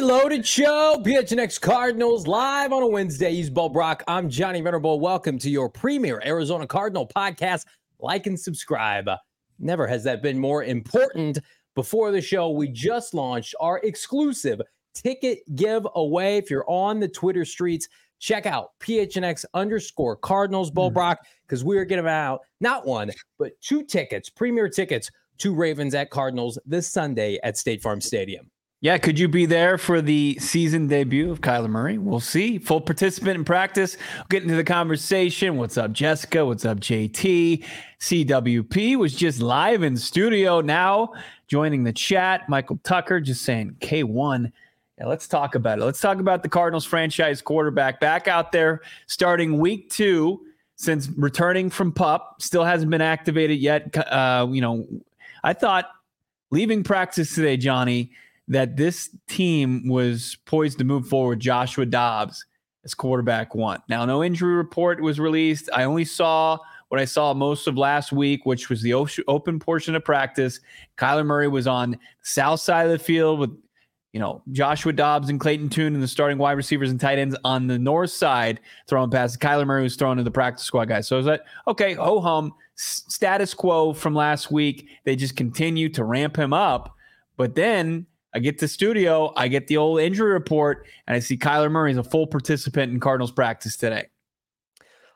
Loaded show. PHNX Cardinals live on a Wednesday. He's Bo Brack. I'm Johnny Venerable. Welcome to your premier Arizona Cardinal podcast. Like and subscribe. Never has that been more important. Before the show, we just launched our exclusive ticket giveaway. If you're on the Twitter streets, check out PHNX underscore Cardinals mm-hmm. Bo Brack because we are giving out not one, but two tickets, premier tickets to Ravens at Cardinals this Sunday at State Farm Stadium. Yeah, could you be there for the season debut of Kyler Murray? We'll see. Full participant in practice. We'll get into the conversation. What's up, Jessica? What's up, JT? CWP was just live in studio now, joining the chat. Michael Tucker just saying K1. Yeah, let's talk about it. Let's talk about the Cardinals franchise quarterback back out there starting week two since returning from pup. Still hasn't been activated yet. Uh, you know, I thought leaving practice today, Johnny that this team was poised to move forward Joshua Dobbs as quarterback one. Now, no injury report was released. I only saw what I saw most of last week, which was the open portion of practice. Kyler Murray was on south side of the field with, you know, Joshua Dobbs and Clayton Tune and the starting wide receivers and tight ends on the north side throwing passes. Kyler Murray was throwing to the practice squad guys. So I was like, okay, ho hum, status quo from last week. They just continue to ramp him up. But then I get to studio, I get the old injury report, and I see Kyler Murray is a full participant in Cardinals practice today.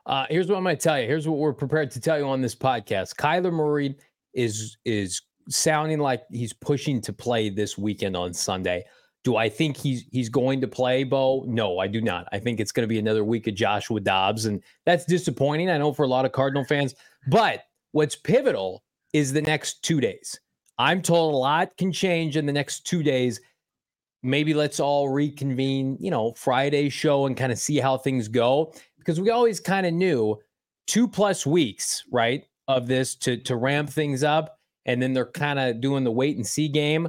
Uh, here's what I'm going to tell you. Here's what we're prepared to tell you on this podcast. Kyler Murray is is sounding like he's pushing to play this weekend on Sunday. Do I think he's he's going to play, Bo? No, I do not. I think it's going to be another week of Joshua Dobbs, and that's disappointing. I know for a lot of Cardinal fans. But what's pivotal is the next two days. I'm told a lot can change in the next two days. Maybe let's all reconvene, you know, Friday show and kind of see how things go because we always kind of knew two plus weeks, right, of this to to ramp things up, and then they're kind of doing the wait and see game.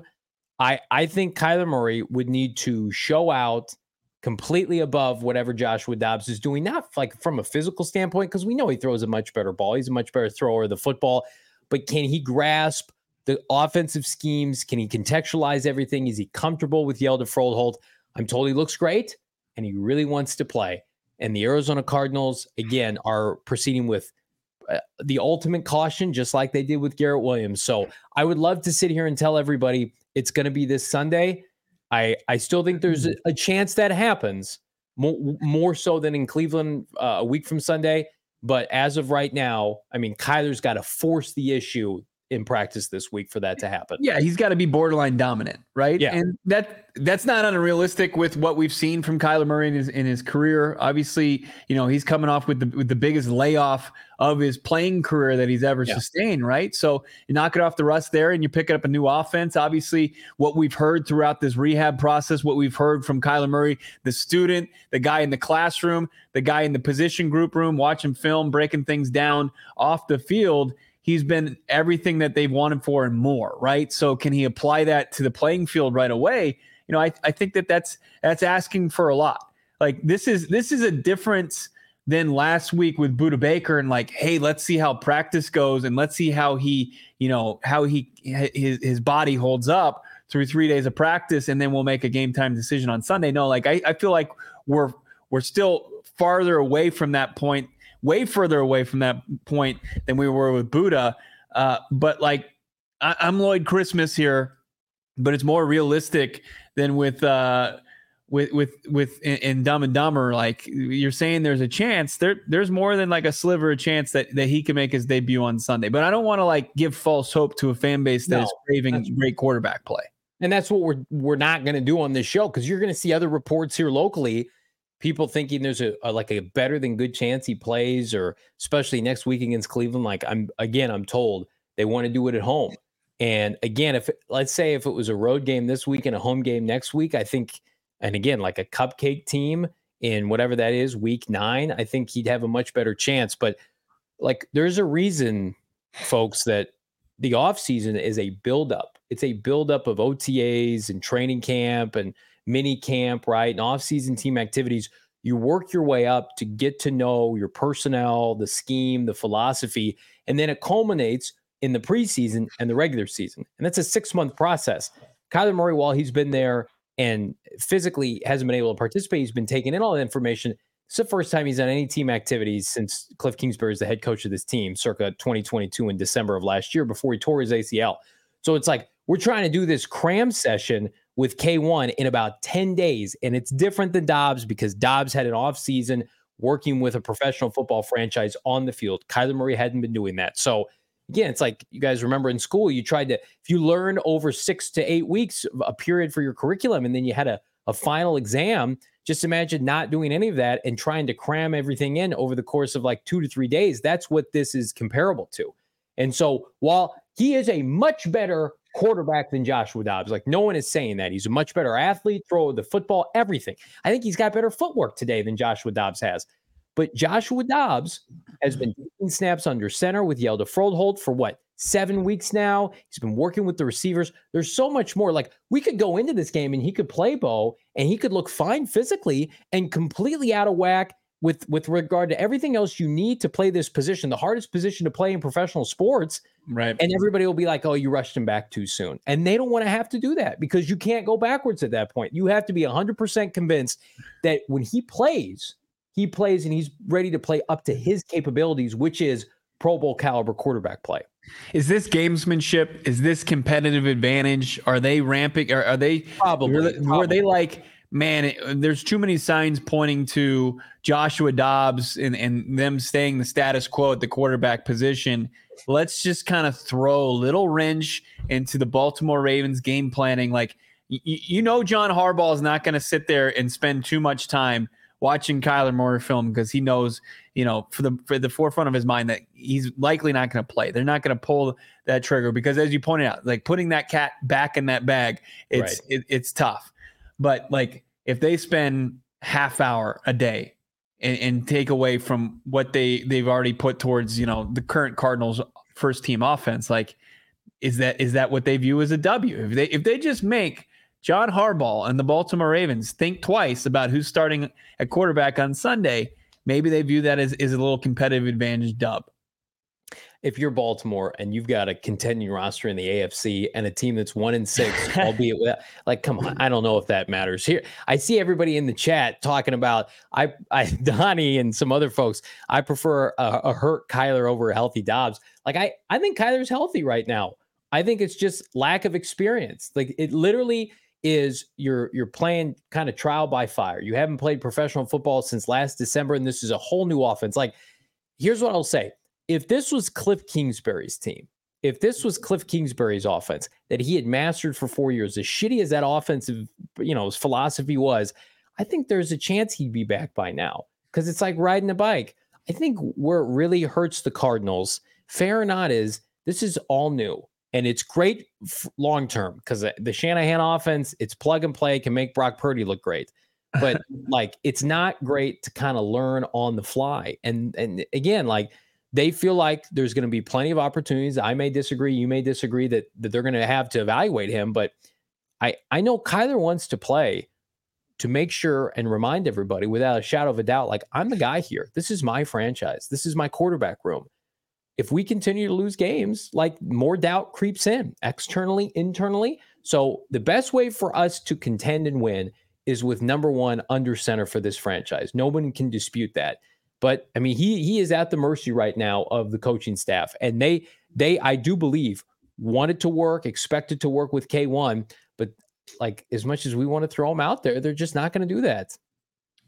I I think Kyler Murray would need to show out completely above whatever Joshua Dobbs is doing, not like from a physical standpoint, because we know he throws a much better ball. He's a much better thrower of the football, but can he grasp the offensive schemes? Can he contextualize everything? Is he comfortable with Hjalte Froholdt? I'm told he looks great and he really wants to play. And the Arizona Cardinals, again, are proceeding with the ultimate caution, just like they did with Garrett Williams. So I would love to sit here and tell everybody it's going to be this Sunday. I, I still think there's a, a chance that happens more, more so than in Cleveland uh, a week from Sunday. But as of right now, I mean, Kyler's got to force the issue in practice this week for that to happen. Yeah, he's got to be borderline dominant, right? Yeah. And that that's not unrealistic with what we've seen from Kyler Murray in his in his career. Obviously, you know, he's coming off with the with the biggest layoff of his playing career that he's ever yeah. sustained, right? So you knock it off the rust there and you pick up a new offense. Obviously, what we've heard throughout this rehab process, what we've heard from Kyler Murray, the student, the guy in the classroom, the guy in the position group room, watching film, breaking things down off the field he's been everything that they've wanted for and more, right? So can he apply that to the playing field right away? You know, I, I think that that's that's asking for a lot. Like this is this is a difference than last week with Budda Baker and like, hey, let's see how practice goes and let's see how he, you know, how he his his body holds up through three days of practice, and then we'll make a game time decision on Sunday. No, like I, I feel like we're we're still farther away from that point way further away from that point than we were with Budda. Uh, but like, I, am Lloyd Christmas here, but it's more realistic than with uh, with with with in, in, Dumb and Dumber. Like you're saying, there's a chance there. There's more than like a sliver of chance that that he can make his debut on Sunday. But I don't want to like give false hope to a fan base that no, is craving great quarterback play. And that's what we're we're not going to do on this show because you're going to see other reports here locally people thinking there's a, a, like a better than good chance he plays, or especially next week against Cleveland. Like I'm again, I'm told they want to do it at home. And again, if let's say if it was a road game this week and a home game next week, I think, and again, like a cupcake team in whatever that is, week nine, I think he'd have a much better chance. But like, there's a reason, folks, that the offseason is a buildup. It's a buildup of OTAs and training camp and mini camp, right? And off-season team activities. You work your way up to get to know your personnel, the scheme, the philosophy, and then it culminates in the preseason and the regular season. And that's a six month process. Kyler Murray, while he's been there and physically hasn't been able to participate, he's been taking in all the information. It's the first time he's done any team activities since Cliff Kingsbury is the head coach of this team, circa 2022 in December of last year before he tore his ACL. So it's like we're trying to do this cram session with K1 in about 10 days. And it's different than Dobbs because Dobbs had an off season working with a professional football franchise on the field. Kyler Murray hadn't been doing that. So again, it's like you guys remember in school, you tried to, if you learned over six to eight weeks, a period for your curriculum, and then you had a, a final exam, just imagine not doing any of that and trying to cram everything in over the course of like two to three days. That's what this is comparable to. And so while he is a much better quarterback than Joshua Dobbs, like no one is saying that. He's a much better athlete, throw the football, everything. I think he's got better footwork today than Joshua Dobbs has. But Joshua Dobbs has been taking snaps under center with Hjalte Froholdt for what, seven weeks now? He's been working with the receivers. There's so much more. Like we could go into this game and he could play Bo and he could look fine physically and completely out of whack with with regard to everything else you need to play this position, the hardest position to play in professional sports. Right. And everybody will be like, "Oh, you rushed him back too soon." And they don't want to have to do that because you can't go backwards at that point. You have to be 100% convinced that when he plays, he plays and he's ready to play up to his capabilities, which is Pro Bowl caliber quarterback play. Is this gamesmanship? Is this competitive advantage? Are they ramping? Are, are they probably, were, probably. were they like, man, it, there's too many signs pointing to Joshua Dobbs and, and them staying the status quo at the quarterback position. Let's just kind of throw a little wrench into the Baltimore Ravens game planning. Like, y- you know, John Harbaugh is not going to sit there and spend too much time – watching Kyler Murray film because he knows, you know, for the for the forefront of his mind that he's likely not going to play. They're not going to pull that trigger because, as you pointed out, like putting that cat back in that bag, it's right. it, it's tough. But like if they spend half hour a day and, and take away from what they they've already put towards, you know, the current Cardinals first team offense, like is that is that what they view as a W? If they if they just make John Harbaugh and the Baltimore Ravens think twice about who's starting at quarterback on Sunday, maybe they view that as, as a little competitive advantage dub. If you're Baltimore and you've got a contending roster in the AFC and a team that's one in six, albeit without, like, come on, I don't know if that matters. Here, I see everybody in the chat talking about I, I Donnie and some other folks. I prefer a, a hurt Kyler over a healthy Dobbs. Like, I, I think Kyler's healthy right now. I think it's just lack of experience. Like, it literally is you're you're playing kind of trial by fire. You haven't played professional football since last December, and this is a whole new offense. Like, here's what I'll say: if this was Cliff Kingsbury's team, if this was mm-hmm. Cliff Kingsbury's offense that he had mastered for four years, as shitty as that offensive, you know, his philosophy was, I think there's a chance he'd be back by now. Because it's like riding a bike. I think where it really hurts the Cardinals, fair or not, is this is all new and it's great f- long term because the Shanahan offense, it's plug and play, can make Brock Purdy look great, but like it's not great to kind of learn on the fly. And and again, like they feel like there's going to be plenty of opportunities. I may disagree, you may disagree that that they're going to have to evaluate him, but I I know Kyler wants to play to make sure and remind everybody without a shadow of a doubt, like I'm the guy here. This is my franchise. This is my quarterback room if we continue to lose games, like more doubt creeps in externally, internally. So the best way for us to contend and win is with number one under center for this franchise. No one can dispute that. But I mean, he he is at the mercy right now of the coaching staff, and they they I do believe wanted to work, expected to work with K1, but like as much as we want to throw them out there, they're just not going to do that.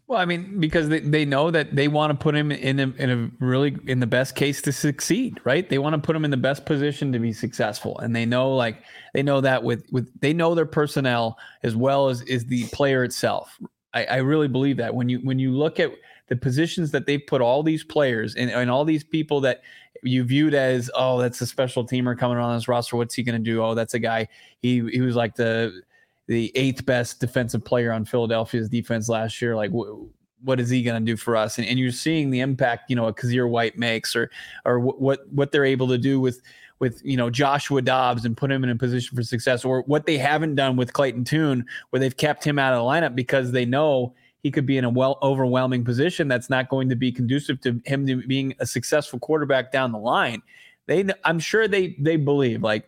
Well, I mean, because they, they know that they want to put him in a, in a really in the best case to succeed, right? They want to put him in the best position to be successful, and they know like they know that with with they know their personnel as well as is the player itself. I, I really believe that when you when you look at the positions that they've put all these players and, and all these people that you viewed as oh that's a special teamer coming on this roster. What's he going to do? Oh that's a guy. He he was like the the eighth best defensive player on Philadelphia's defense last year. Like wh- what is he going to do for us? And, and you're seeing the impact you know a Kyzir White makes or or what what they're able to do with with you know Joshua Dobbs and put him in a position for success, or what they haven't done with Clayton Tune, where they've kept him out of the lineup because they know he could be in a well overwhelming position that's not going to be conducive to him to being a successful quarterback down the line. They, I'm sure they they believe like,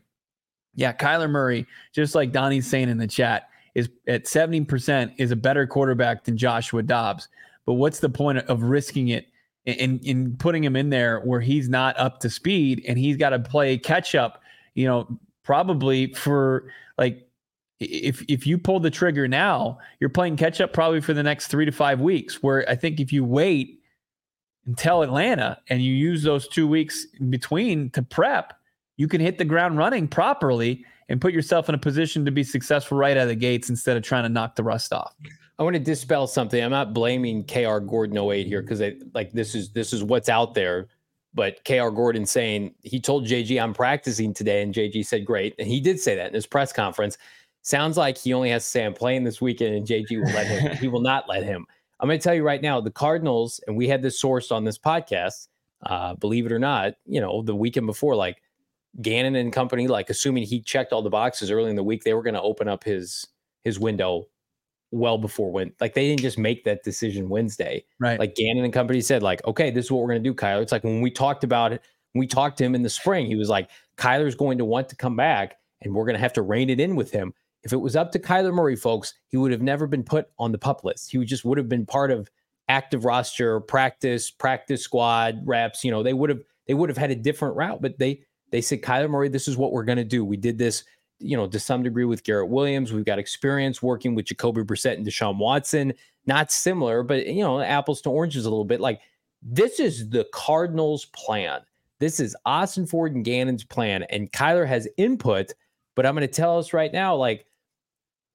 yeah, Kyler Murray, just like Donnie's saying in the chat, is at 70% is a better quarterback than Joshua Dobbs. But what's the point of risking it in in putting him in there where he's not up to speed and he's got to play catch up, you know, probably for like if if you pull the trigger now, you're playing catch up probably for the next 3 to 5 weeks where I think if you wait until Atlanta and you use those 2 weeks in between to prep, you can hit the ground running properly and put yourself in a position to be successful right out of the gates instead of trying to knock the rust off. I want to dispel something. I'm not blaming KR Gordon 08 here because like this is this is what's out there. But KR Gordon saying he told JG I'm practicing today, and JG said great, and he did say that in his press conference. Sounds like he only has to say I'm playing this weekend, and JG will let him. he will not let him. I'm going to tell you right now, the Cardinals, and we had this sourced on this podcast. Uh, believe it or not, you know the weekend before, like Gannon and company, like assuming he checked all the boxes early in the week, they were going to open up his his window well before when like they didn't just make that decision Wednesday. Right. Like Gannon and company said, like, okay, this is what we're gonna do, Kyler. It's like when we talked about it, when we talked to him in the spring, he was like, Kyler's going to want to come back and we're gonna have to rein it in with him. If it was up to Kyler Murray, folks, he would have never been put on the pup list. He just would have been part of active roster, practice, practice squad, reps. You know, they would have they would have had a different route, but they they said, Kyler Murray, this is what we're gonna do. We did this you know, to some degree with Garrett Williams. We've got experience working with Jacoby Brissett and Deshaun Watson. Not similar, but you know, apples to oranges a little bit. Like this is the Cardinals' plan. This is Ossenfort and Gannon's plan, and Kyler has input. But I'm going to tell us right now, like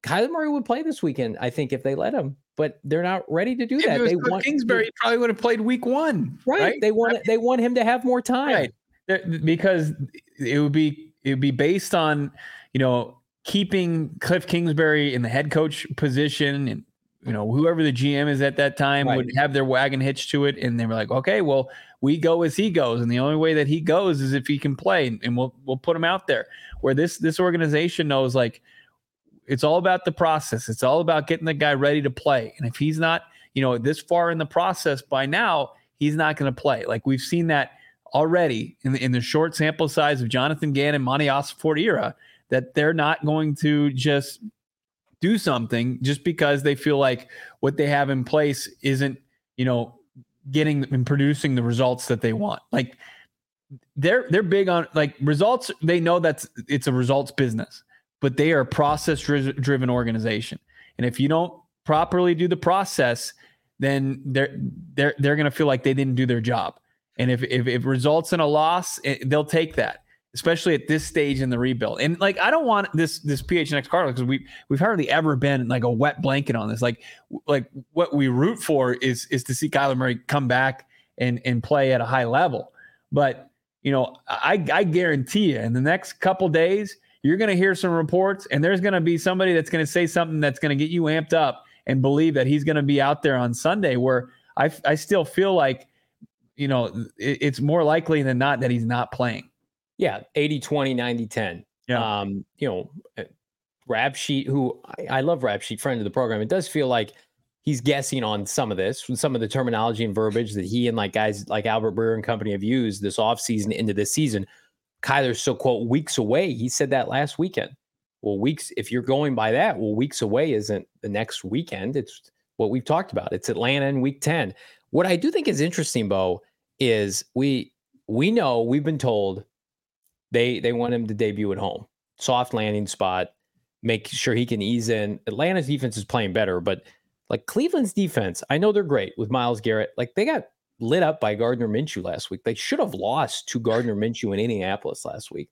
Kyler Murray would play this weekend, I think, if they let him. But they're not ready to do that. They want Kingsbury probably would have played week one. Right. right? They want they want him to have more time. Right. Because it would be it would be based on you know, keeping Cliff Kingsbury in the head coach position and you know whoever the GM is at that time right. would have their wagon hitched to it, and they were like, okay, well, we go as he goes, and the only way that he goes is if he can play, and we'll we'll put him out there. Where this this organization knows like it's all about the process. It's all about getting the guy ready to play, and if he's not, you know, this far in the process by now, he's not going to play. Like we've seen that already in the, in the short sample size of Jonathan Gannon, Monty Ossenfort era that they're not going to just do something just because they feel like what they have in place isn't, you know, getting and producing the results that they want. Like they're they're big on like results. They know that's it's a results business, but they are a process driven organization. And if you don't properly do the process, then they're they're they're going to feel like they didn't do their job. And if if it results in a loss, it, they'll take that especially at this stage in the rebuild. And like, I don't want this this PHNX Cardinals because we we've hardly ever been like a wet blanket on this. Like, like what we root for is is to see Kyler Murray come back and and play at a high level. But you know, I I guarantee you, in the next couple days, you're going to hear some reports, and there's going to be somebody that's going to say something that's going to get you amped up and believe that he's going to be out there on Sunday. Where I I still feel like, you know, it, it's more likely than not that he's not playing. Yeah, 80 20, 90 10. Yeah. Um, you know, uh, Rap Sheet, who I, I love Rap Sheet, friend of the program. It does feel like he's guessing on some of this, some of the terminology and verbiage that he and like guys like Albert Breer and company have used this offseason into this season. Kyler's so quote weeks away. He said that last weekend. Well, weeks, if you're going by that, well, weeks away isn't the next weekend. It's what we've talked about. It's Atlanta in week 10. What I do think is interesting, Bo, is we we know we've been told they they want him to debut at home. Soft landing spot, make sure he can ease in. Atlanta's defense is playing better, but like Cleveland's defense, I know they're great with Myles Garrett. Like they got lit up by Gardner Minshew last week. They should have lost to Gardner Minshew in Indianapolis last week.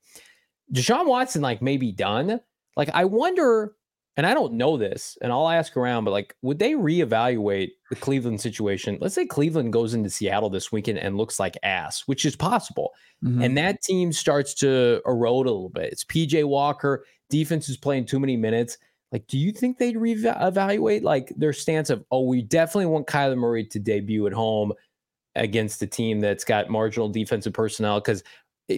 Deshaun Watson, like, maybe done. Like, I wonder and I don't know this, and I'll ask around, but like, would they reevaluate the Cleveland situation? Let's say Cleveland goes into Seattle this weekend and looks like ass, which is possible. Mm-hmm. And that team starts to erode a little bit. It's PJ Walker, defense is playing too many minutes. Like, do you think they'd reevaluate like their stance of, oh, we definitely want Kyler Murray to debut at home against a team that's got marginal defensive personnel? Because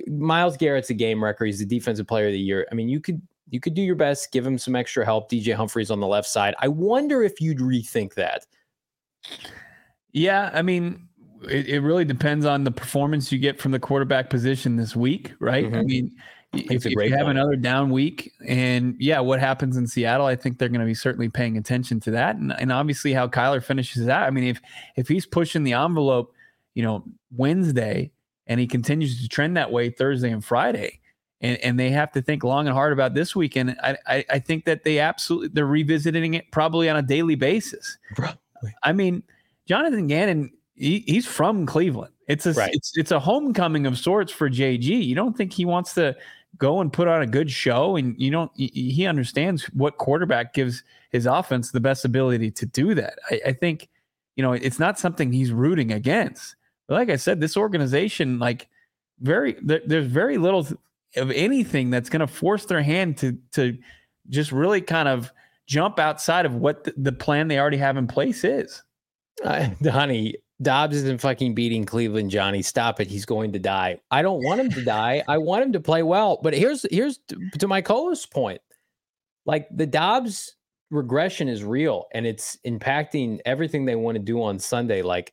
Myles Garrett's a game wrecker. He's the defensive player of the year. I mean, you could you could do your best, give him some extra help. DJ Humphries on the left side. I wonder if you'd rethink that. Yeah, I mean, it, it really depends on the performance you get from the quarterback position this week, right? Mm-hmm. I mean, if, if, you have another down week, and yeah, what happens in Seattle? I think they're going to be certainly paying attention to that, and, and obviously how Kyler finishes that. I mean, if if he's pushing the envelope, you know, Wednesday, and he continues to trend that way Thursday and Friday, and, and they have to think long and hard about this weekend. I, I, I think that they absolutely they're revisiting it probably on a daily basis. Probably. I mean, Jonathan Gannon, he, he's from Cleveland. It's a right. it's it's a homecoming of sorts for JG. You don't think he wants to go and put on a good show, and you don't. He understands what quarterback gives his offense the best ability to do that. I, I think, you know, it's not something he's rooting against. Like I said, this organization, like, very there, there's very little of anything that's going to force their hand to to just really kind of jump outside of what the, the plan they already have in place is. Uh, honey, Dobbs isn't fucking beating Cleveland, Johnny. Stop it. He's going to die. I don't want him to die. I want him to play well. But here's here's to, to my co-host's point. Like the Dobbs regression is real and it's impacting everything they want to do on Sunday. Like,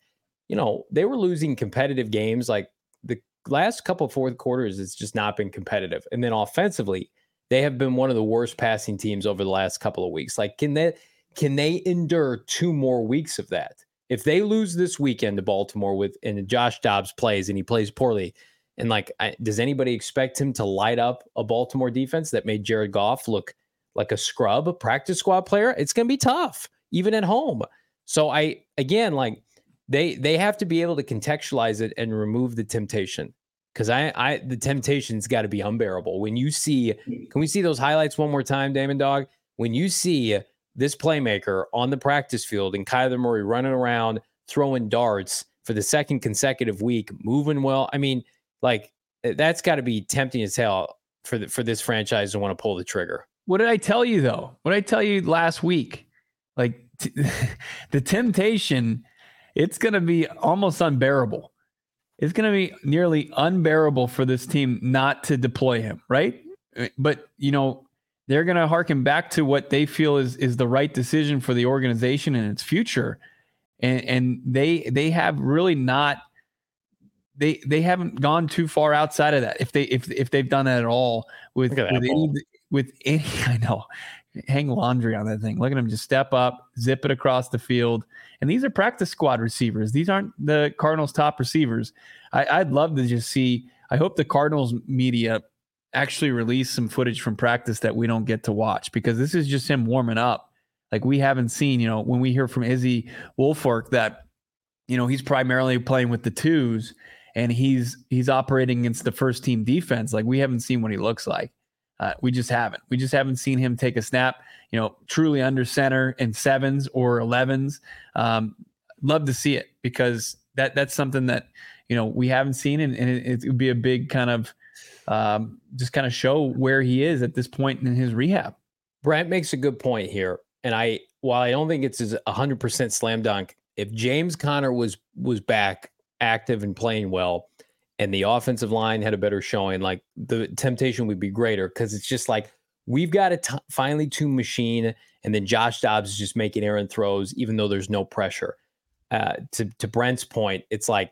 you know, they were losing competitive games. Like the last couple fourth quarters, it's just not been competitive. And then offensively, they have been one of the worst passing teams over the last couple of weeks. Like, can they can they endure two more weeks of that? if they lose this weekend to Baltimore with and Josh Dobbs plays and he plays poorly, and like, I, does anybody expect him to light up a Baltimore defense that made Jared Goff look like a scrub, a practice squad player? It's going to be tough, even at home. So I again like they they have to be able to contextualize it and remove the temptation because I I the temptation's got to be unbearable when you see. Can we see those highlights one more time, Damon Dog? When you see this playmaker on the practice field and Kyler Murray running around throwing darts for the second consecutive week, moving well. I mean, like eh, that's got to be tempting as hell for the, for this franchise to want to pull the trigger. What did I tell you though? What did I tell you last week? Like t- the temptation, it's going to be almost unbearable. It's going to be nearly unbearable for this team not to deploy him, right? Eh, but you know, they're going to harken back to what they feel is is the right decision for the organization and its future and and they they have really not they they haven't gone too far outside of that if they if if they've done that at all with with any, with any I know hang laundry on that thing look at him just step up zip it across the field and these are practice squad receivers these aren't the Cardinals top receivers I, I'd love to just see I hope the Cardinals media actually release some footage from practice that we don't get to watch because this is just him warming up. Like we haven't seen, you know, when we hear from Izzy Wolfork that, you know, he's primarily playing with the twos and he's he's operating against the first team defense. Like we haven't seen what he looks like. Uh, we just haven't. We just haven't seen him take a snap, you know, truly under center in sevens or elevens. Um, love to see it because that that's something that you know we haven't seen, and, and it, it would be a big kind of um, just kind of show where he is at this point in his rehab. Brent makes a good point here, and I while I don't think it's a hundred percent slam dunk, if James Conner was was back active and playing well, and the offensive line had a better showing, like the temptation would be greater because it's just like we've got a t- finally two machine, and then Josh Dobbs is just making errant throws, even though there's no pressure. Uh, to to Brent's point, it's like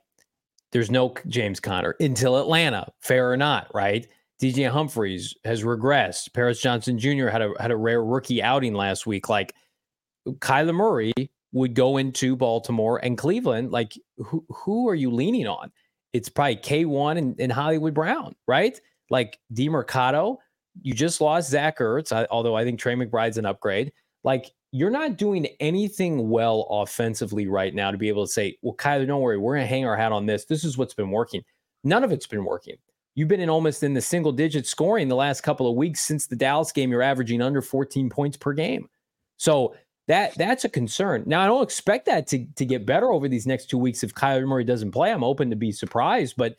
there's no James Conner until Atlanta, fair or not, right? DJ Humphries has regressed. Paris Johnson Jr. had a had a rare rookie outing last week. Like Kyler Murray would go into Baltimore and Cleveland. Like who who are you leaning on? It's probably K1 and, and Hollywood Brown, right? Like Demercado. You just lost Zach Ertz, although I think Trey McBride's an upgrade. Like you're not doing anything well offensively right now to be able to say, well, Kyler, don't worry, we're going to hang our hat on this. This is what's been working. None of it's been working. You've been in almost in the single digit scoring the last couple of weeks since the Dallas game. You're averaging under 14 points per game. So that that's a concern. Now I don't expect that to to get better over these next two weeks if Kyler Murray doesn't play. I'm open to be surprised, but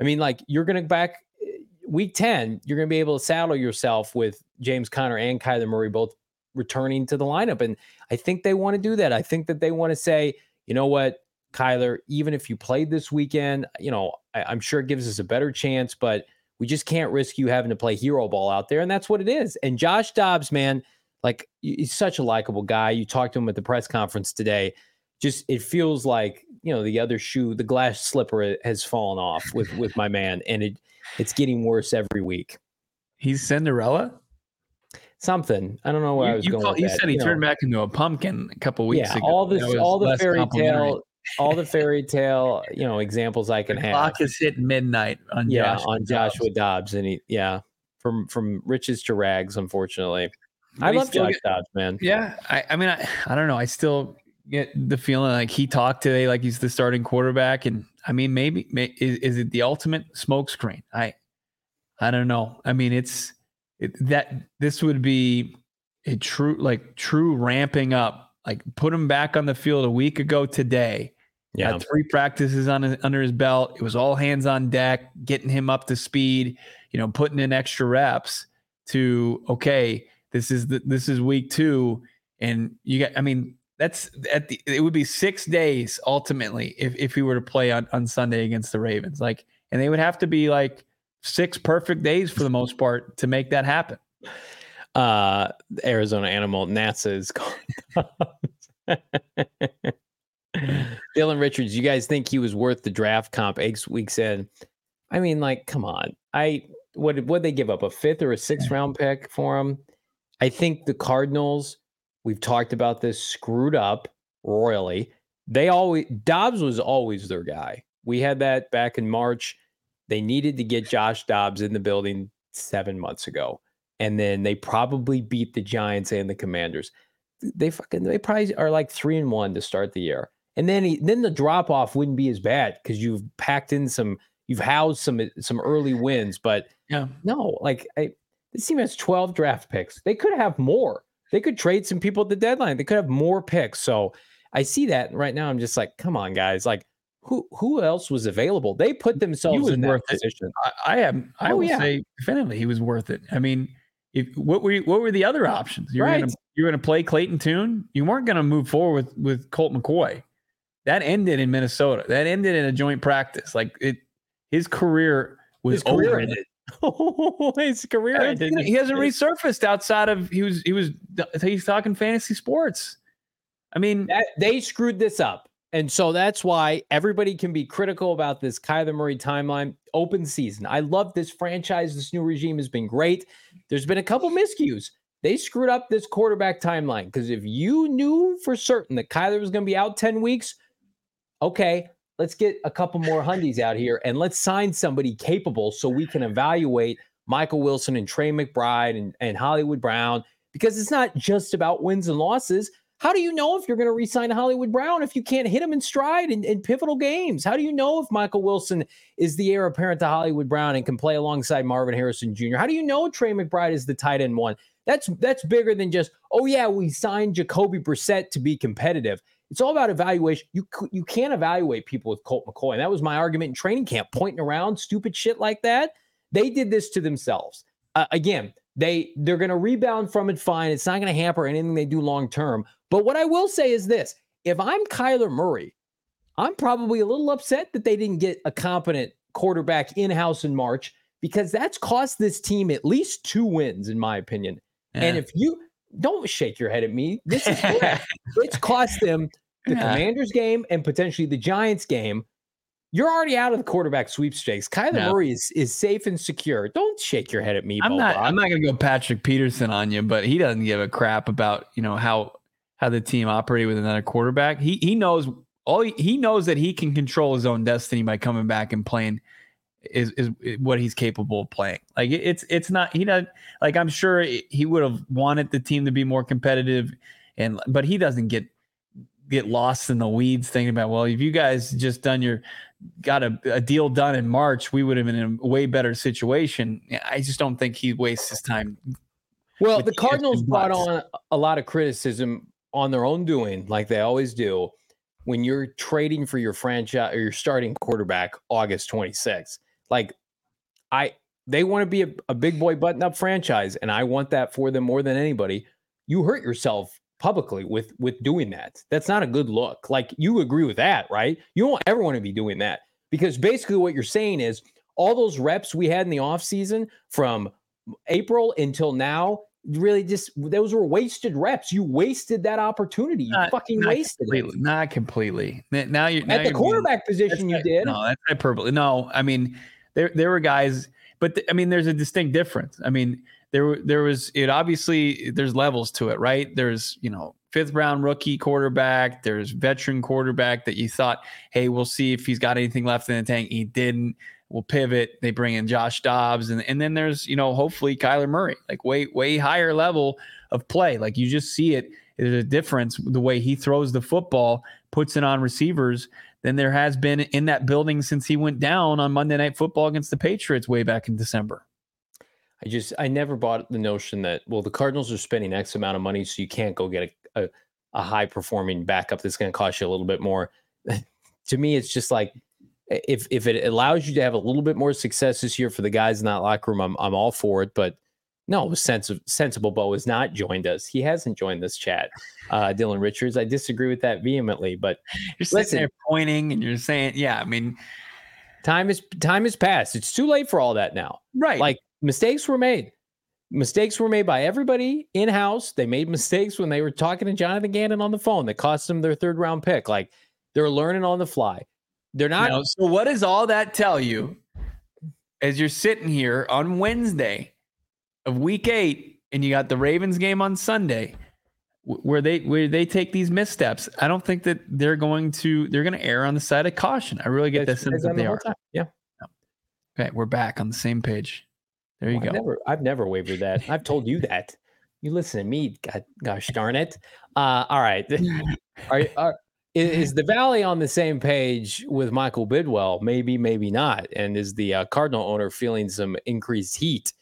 I mean, like you're gonna back eh, week 10, you're gonna be able to saddle yourself with James Conner and Kyler Murray both returning to the lineup. And I think they want to do that. I think that they want to say, you know what, Kyler, even if you played this weekend, you know, I, I'm sure it gives us a better chance, but we just can't risk you having to play hero ball out there. And that's what it is. And Josh Dobbs, man, like he's such a likable guy. You talked to him at the press conference today. Just it feels like you know the other shoe, the glass slipper uh, has fallen off with with my man, and it it's getting worse every week. He's Cinderella. Something I don't know where you, I was going. Call, he said he you turned know. back into a pumpkin a couple weeks yeah, ago. all this, all the fairy tale, all the fairy tale, you know, examples I can the have. Clock has hit midnight on yeah Josh on Joshua Dobbs. Dobbs, and he yeah from from riches to rags, unfortunately. I love Josh Dobbs, man. Yeah, I, I mean, I, I don't know. I still get the feeling like he talked today like he's the starting quarterback, and I mean, maybe may, is, is it the ultimate smokescreen? I, I don't know. I mean, it's it, that this would be a true like true ramping up. Like put him back on the field a week ago today. Yeah, Had three practices on his, under his belt. It was all hands on deck, getting him up to speed. You know, putting in extra reps to okay this is the, this is week two, and you got. I mean, that's at the. It would be six days ultimately if if he were to play on on Sunday against the Ravens. Like, and they would have to be like six perfect days for the most part to make that happen. Uh, Arizona Animal NASA is. Dylan Richards, you guys think he was worth the draft comp eight weeks in? I mean, like, come on. I what what they give up a fifth or a sixth round pick for him? I think the Cardinals, we've talked about this, screwed up royally. They always Dobbs was always their guy. We had that back in March. They needed to get Josh Dobbs in the building seven months ago. And then they probably beat the Giants and the Commanders. They fucking they probably are like three and one to start the year. And then he, then the drop off wouldn't be as bad because you've packed in some, you've housed some some early wins. But yeah, no, like I, this team has 12 draft picks. They could have more. They could trade some people at the deadline. They could have more picks. So I see that right now. I'm just like, come on, guys. Like, who who else was available? They put themselves in that position. I, I am. I oh, will yeah. say definitely he was worth it. I mean, if what were you, what were the other options? You're right. gonna you're gonna play Clayton Tune. You weren't gonna move forward with with Colt McCoy. That ended in Minnesota. That ended in a joint practice. Like it, his career was his career over. Ended. his career. he hasn't resurfaced outside of he was he was he's talking fantasy sports. I mean, that, they screwed this up. And so that's why everybody can be critical about this Kyler Murray timeline. Open season. I love this franchise. This new regime has been great. There's been a couple miscues. They screwed up this quarterback timeline because if you knew for certain that Kyler was going to be out 10 weeks, okay, let's get a couple more hundies out here and let's sign somebody capable so we can evaluate Michael Wilson and Trey McBride and, and Hollywood Brown because it's not just about wins and losses. How do you know if you're going to resign Hollywood Brown if you can't hit him in stride in, in, pivotal games? How do you know if Michael Wilson is the heir apparent to Hollywood Brown and can play alongside Marvin Harrison Jr.? How do you know Trey McBride is the tight end one? That's that's bigger than just oh yeah we signed Jacoby Brissett to be competitive. It's all about evaluation. You you can't evaluate people with Colt McCoy. And that was my argument in training camp, pointing around stupid shit like that. They did this to themselves. Uh, again, they they're going to rebound from it fine. It's not going to hamper anything they do long term. But what I will say is this: if I'm Kyler Murray, I'm probably a little upset that they didn't get a competent quarterback in house in March because that's cost this team at least two wins, in my opinion. Yeah. And if you don't shake your head at me. This is it's cost them the yeah. Commanders game and potentially the Giants game. You're already out of the quarterback sweepstakes. Kyler no. Murray is, is safe and secure. Don't shake your head at me. I'm Bo not. I'm not going to go Patrick Peterson on you, but he doesn't give a crap about you know how how the team operated with another quarterback. He he knows all. He, he knows that he can control his own destiny by coming back and playing is is what he's capable of playing. Like it's it's not he doesn't like I'm sure he would have wanted the team to be more competitive, and but he doesn't get get lost in the weeds thinking about, well, if you guys just done your got a, a deal done in March, we would have been in a way better situation. I just don't think he wastes his time. Well, the Cardinals brought on a lot of criticism on their own doing, like they always do, when you're trading for your franchise or your starting quarterback August 26th. Like, I they want to be a, a big boy button up franchise, and I want that for them more than anybody. You hurt yourself publicly with with doing that. That's not a good look. Like you agree with that, right? You don't ever want to be doing that because basically what you're saying is all those reps we had in the offseason from April until now really just those were wasted reps. You wasted that opportunity. You not, fucking not wasted completely, it. Not completely. Now you're now at the you're quarterback being, position. You did. No, that's hyperbole. No, I mean there there were guys, but th- I mean there's a distinct difference. I mean there there was it obviously there's levels to it, right? There's you know fifth round rookie quarterback. There's veteran quarterback that you thought, hey, we'll see if he's got anything left in the tank. He didn't. We'll pivot. They bring in Josh Dobbs, and and then there's you know hopefully Kyler Murray, like way way higher level of play. Like you just see it. There's a difference the way he throws the football, puts it on receivers than there has been in that building since he went down on Monday Night Football against the Patriots way back in December. I just I never bought the notion that well the Cardinals are spending X amount of money, so you can't go get a a, a high performing backup that's going to cost you a little bit more. to me, it's just like if if it allows you to have a little bit more success this year for the guys in that locker room, I'm I'm all for it. But no, sense sensible Bo has not joined us. He hasn't joined this chat. Uh, Dylan Richards. I disagree with that vehemently. But you're sitting listen, there pointing and you're saying, yeah, I mean, time is time has passed. It's too late for all that now. Right. Like mistakes were made. Mistakes were made by everybody in house. They made mistakes when they were talking to Jonathan Gannon on the phone that cost them their third round pick. Like they're learning on the fly. They're not. Now, so, what does all that tell you as you're sitting here on Wednesday of week eight and you got the Ravens game on Sunday? Where they where they take these missteps, I don't think that they're going to they're going to err on the side of caution. I really get this sense that they are. Time. Yeah. Okay, we're back on the same page. There you well, go. I've never, I've never wavered that. I've told you that. You listen to me. God, gosh darn it. Uh, all right. are, are, is the Valley on the same page with Michael Bidwill? Maybe, maybe not. And is the uh, Cardinal owner feeling some increased heat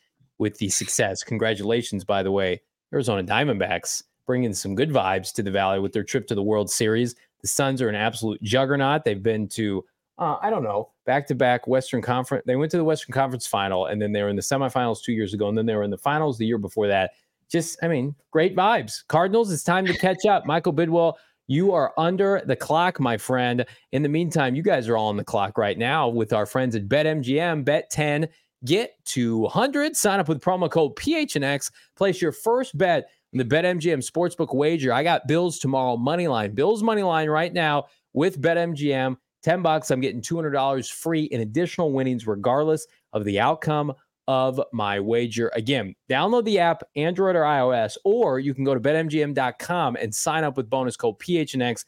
with the success? Congratulations, by the way, Arizona Diamondbacks bringing some good vibes to the Valley with their trip to the World Series. The Suns are an absolute juggernaut. They've been to uh, I don't know, back to back Western Conference. They went to the Western Conference final, and then they were in the semifinals two years ago, and then they were in the finals the year before that. Just, I mean, great vibes. Cardinals, it's time to catch up. Michael Bidwill, you are under the clock, my friend. In the meantime, you guys are all on the clock right now with our friends at BetMGM. Bet 10, get 200. Sign up with promo code PHNX. Place your first bet in the BetMGM Sportsbook wager. I got Bills tomorrow, money line. Bills money line right now with BetMGM. 10 bucks, I'm getting $200 free in additional winnings, regardless of the outcome of my wager. Again, download the app, Android or iOS, or you can go to betmgm.com and sign up with bonus code PHNX.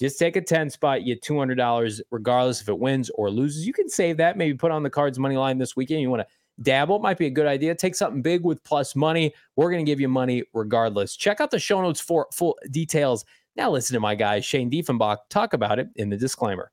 Just take a 10 spot, you get $200 regardless if it wins or loses. You can save that, maybe put on the cards money line this weekend. You want to dabble, it might be a good idea. Take something big with plus money. We're going to give you money regardless. Check out the show notes for full details. Now, listen to my guy, Shane Diefenbach, talk about it in the disclaimer.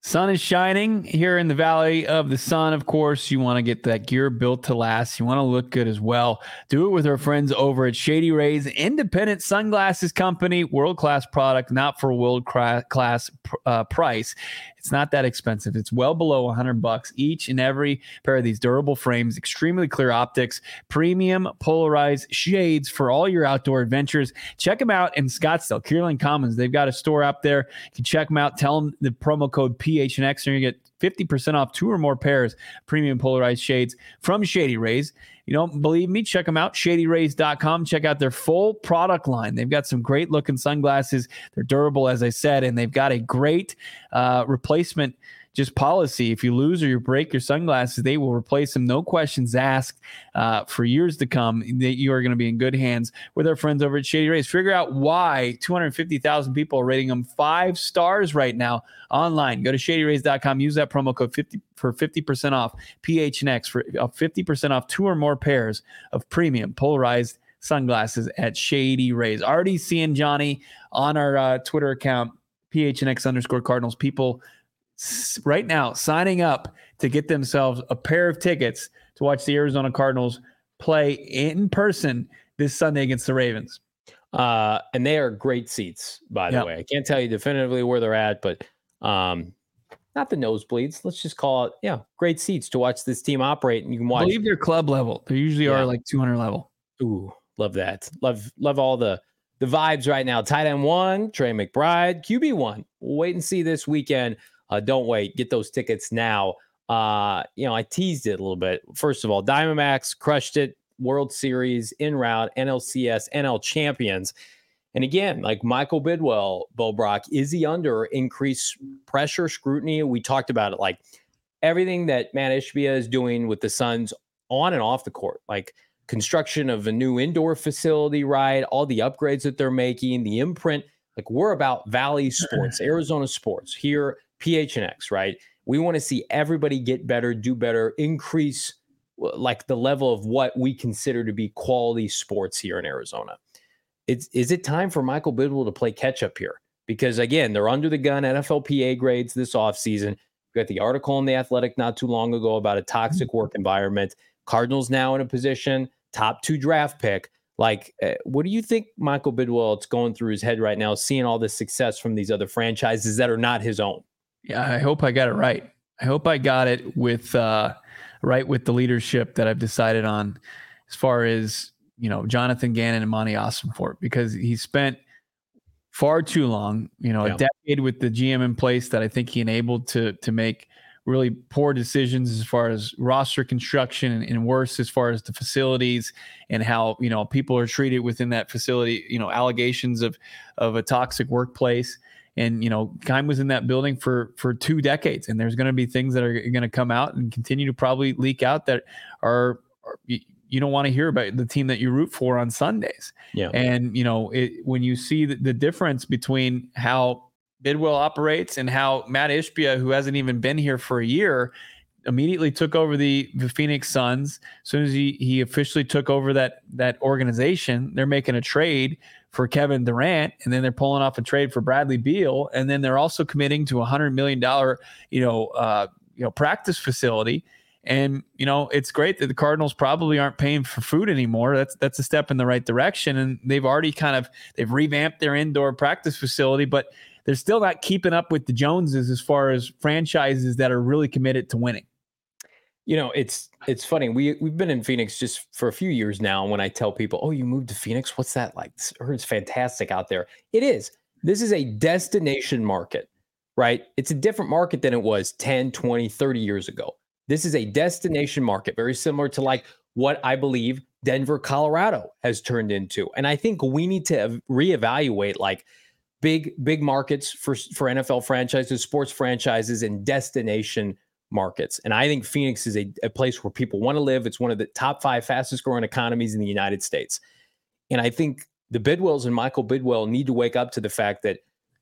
Sun is shining here in the Valley of the Sun. Of course, you want to get that gear built to last. You want to look good as well. Do it with our friends over at Shady Rays Independent Sunglasses Company. World class product, not for world class uh, price. It's not that expensive. It's well below 100 bucks each and every pair of these durable frames, extremely clear optics, premium polarized shades for all your outdoor adventures. Check them out in Scottsdale, Kierland Commons. They've got a store up there. You can check them out. Tell them the promo code PHNX and you get 50% off two or more pairs premium polarized shades from Shady Rays. You don't believe me? Check them out, shadyrays.com. Check out their full product line. They've got some great looking sunglasses. They're durable, as I said, and they've got a great uh, replacement just policy. If you lose or you break your sunglasses, they will replace them, no questions asked, uh, for years to come. That you are going to be in good hands with our friends over at Shady Rays. Figure out why 250,000 people are rating them five stars right now online. Go to shadyrays.com. Use that promo code 50 for 50% off PHNX for 50% off two or more pairs of premium polarized sunglasses at Shady Rays. Already seeing Johnny on our uh, Twitter account, PHNX underscore Cardinals. People right now signing up to get themselves a pair of tickets to watch the Arizona Cardinals play in person this Sunday against the Ravens. Uh, and they are great seats, by the yep. way. I can't tell you definitively where they're at, but um, not the nosebleeds. Let's just call it, yeah, great seats to watch this team operate. And you can watch. I believe they're club level. They usually yeah. are like 200 level. Ooh, love that. Love, love all the the vibes right now. Tight end one, Trey McBride, QB one. We'll wait and see this weekend uh, don't wait. Get those tickets now. Uh, you know, I teased it a little bit. First of all, Diamondbacks crushed it. World Series in route, NLCS, NL champions. And again, like Michael Bidwill, Bo Brack, is he under increased pressure, scrutiny? We talked about it. Like everything that Matt Ishbia is doing with the Suns on and off the court, like construction of a new indoor facility, right? All the upgrades that they're making, the imprint. Like we're about Valley sports, Arizona sports here PHNX, right? We want to see everybody get better, do better, increase like the level of what we consider to be quality sports here in Arizona. It's, is it time for Michael Bidwill to play catch up here? Because again, they're under the gun NFLPA grades this offseason. We got the article in the Athletic not too long ago about a toxic work environment. Cardinals now in a position, top two draft pick. Like, uh, what do you think Michael Bidwill? it's going through his head right now, seeing all this success from these other franchises that are not his own? Yeah, I hope I got it right. I hope I got it with uh, right with the leadership that I've decided on, as far as you know, Jonathan Gannon and Monti Ossenfort, because he spent far too long, you know, yeah. a decade with the GM in place that I think he enabled to to make really poor decisions as far as roster construction and, and, worse as far as the facilities and how you know people are treated within that facility you know allegations of of a toxic workplace and you know Keim was in that building for for two decades and there's going to be things that are going to come out and continue to probably leak out that are, are you don't want to hear about the team that you root for on Sundays. Yeah. And you know, it, when you see the, the, difference between how Bidwill operates and how Matt Ishbia, who hasn't even been here for a year, immediately took over the, the Phoenix Suns. As soon as he he officially took over that that organization, they're making a trade for Kevin Durant, and then they're pulling off a trade for Bradley Beal, and then they're also committing to a hundred million dollar, you know, uh, you know, practice facility. And you know, it's great that the Cardinals probably aren't paying for food anymore. That's that's a step in the right direction, and they've already kind of they've revamped their indoor practice facility, but they're still not keeping up with the Joneses as far as franchises that are really committed to winning you know it's it's funny we we've been in phoenix just for a few years now when i tell people oh you moved to phoenix? What's that like? It's fantastic out there. It is. This is a destination market right? It's a different market than it was 10 20 30 years ago. This is a destination market very similar to like what i believe denver colorado has turned into. And i think we need to reevaluate like big big markets for for nfl franchises sports franchises and destination markets. And I think Phoenix is a, a place where people want to live. It's one of the top five fastest growing economies in the United States. And I think the Bidwills and Michael Bidwill need to wake up to the fact that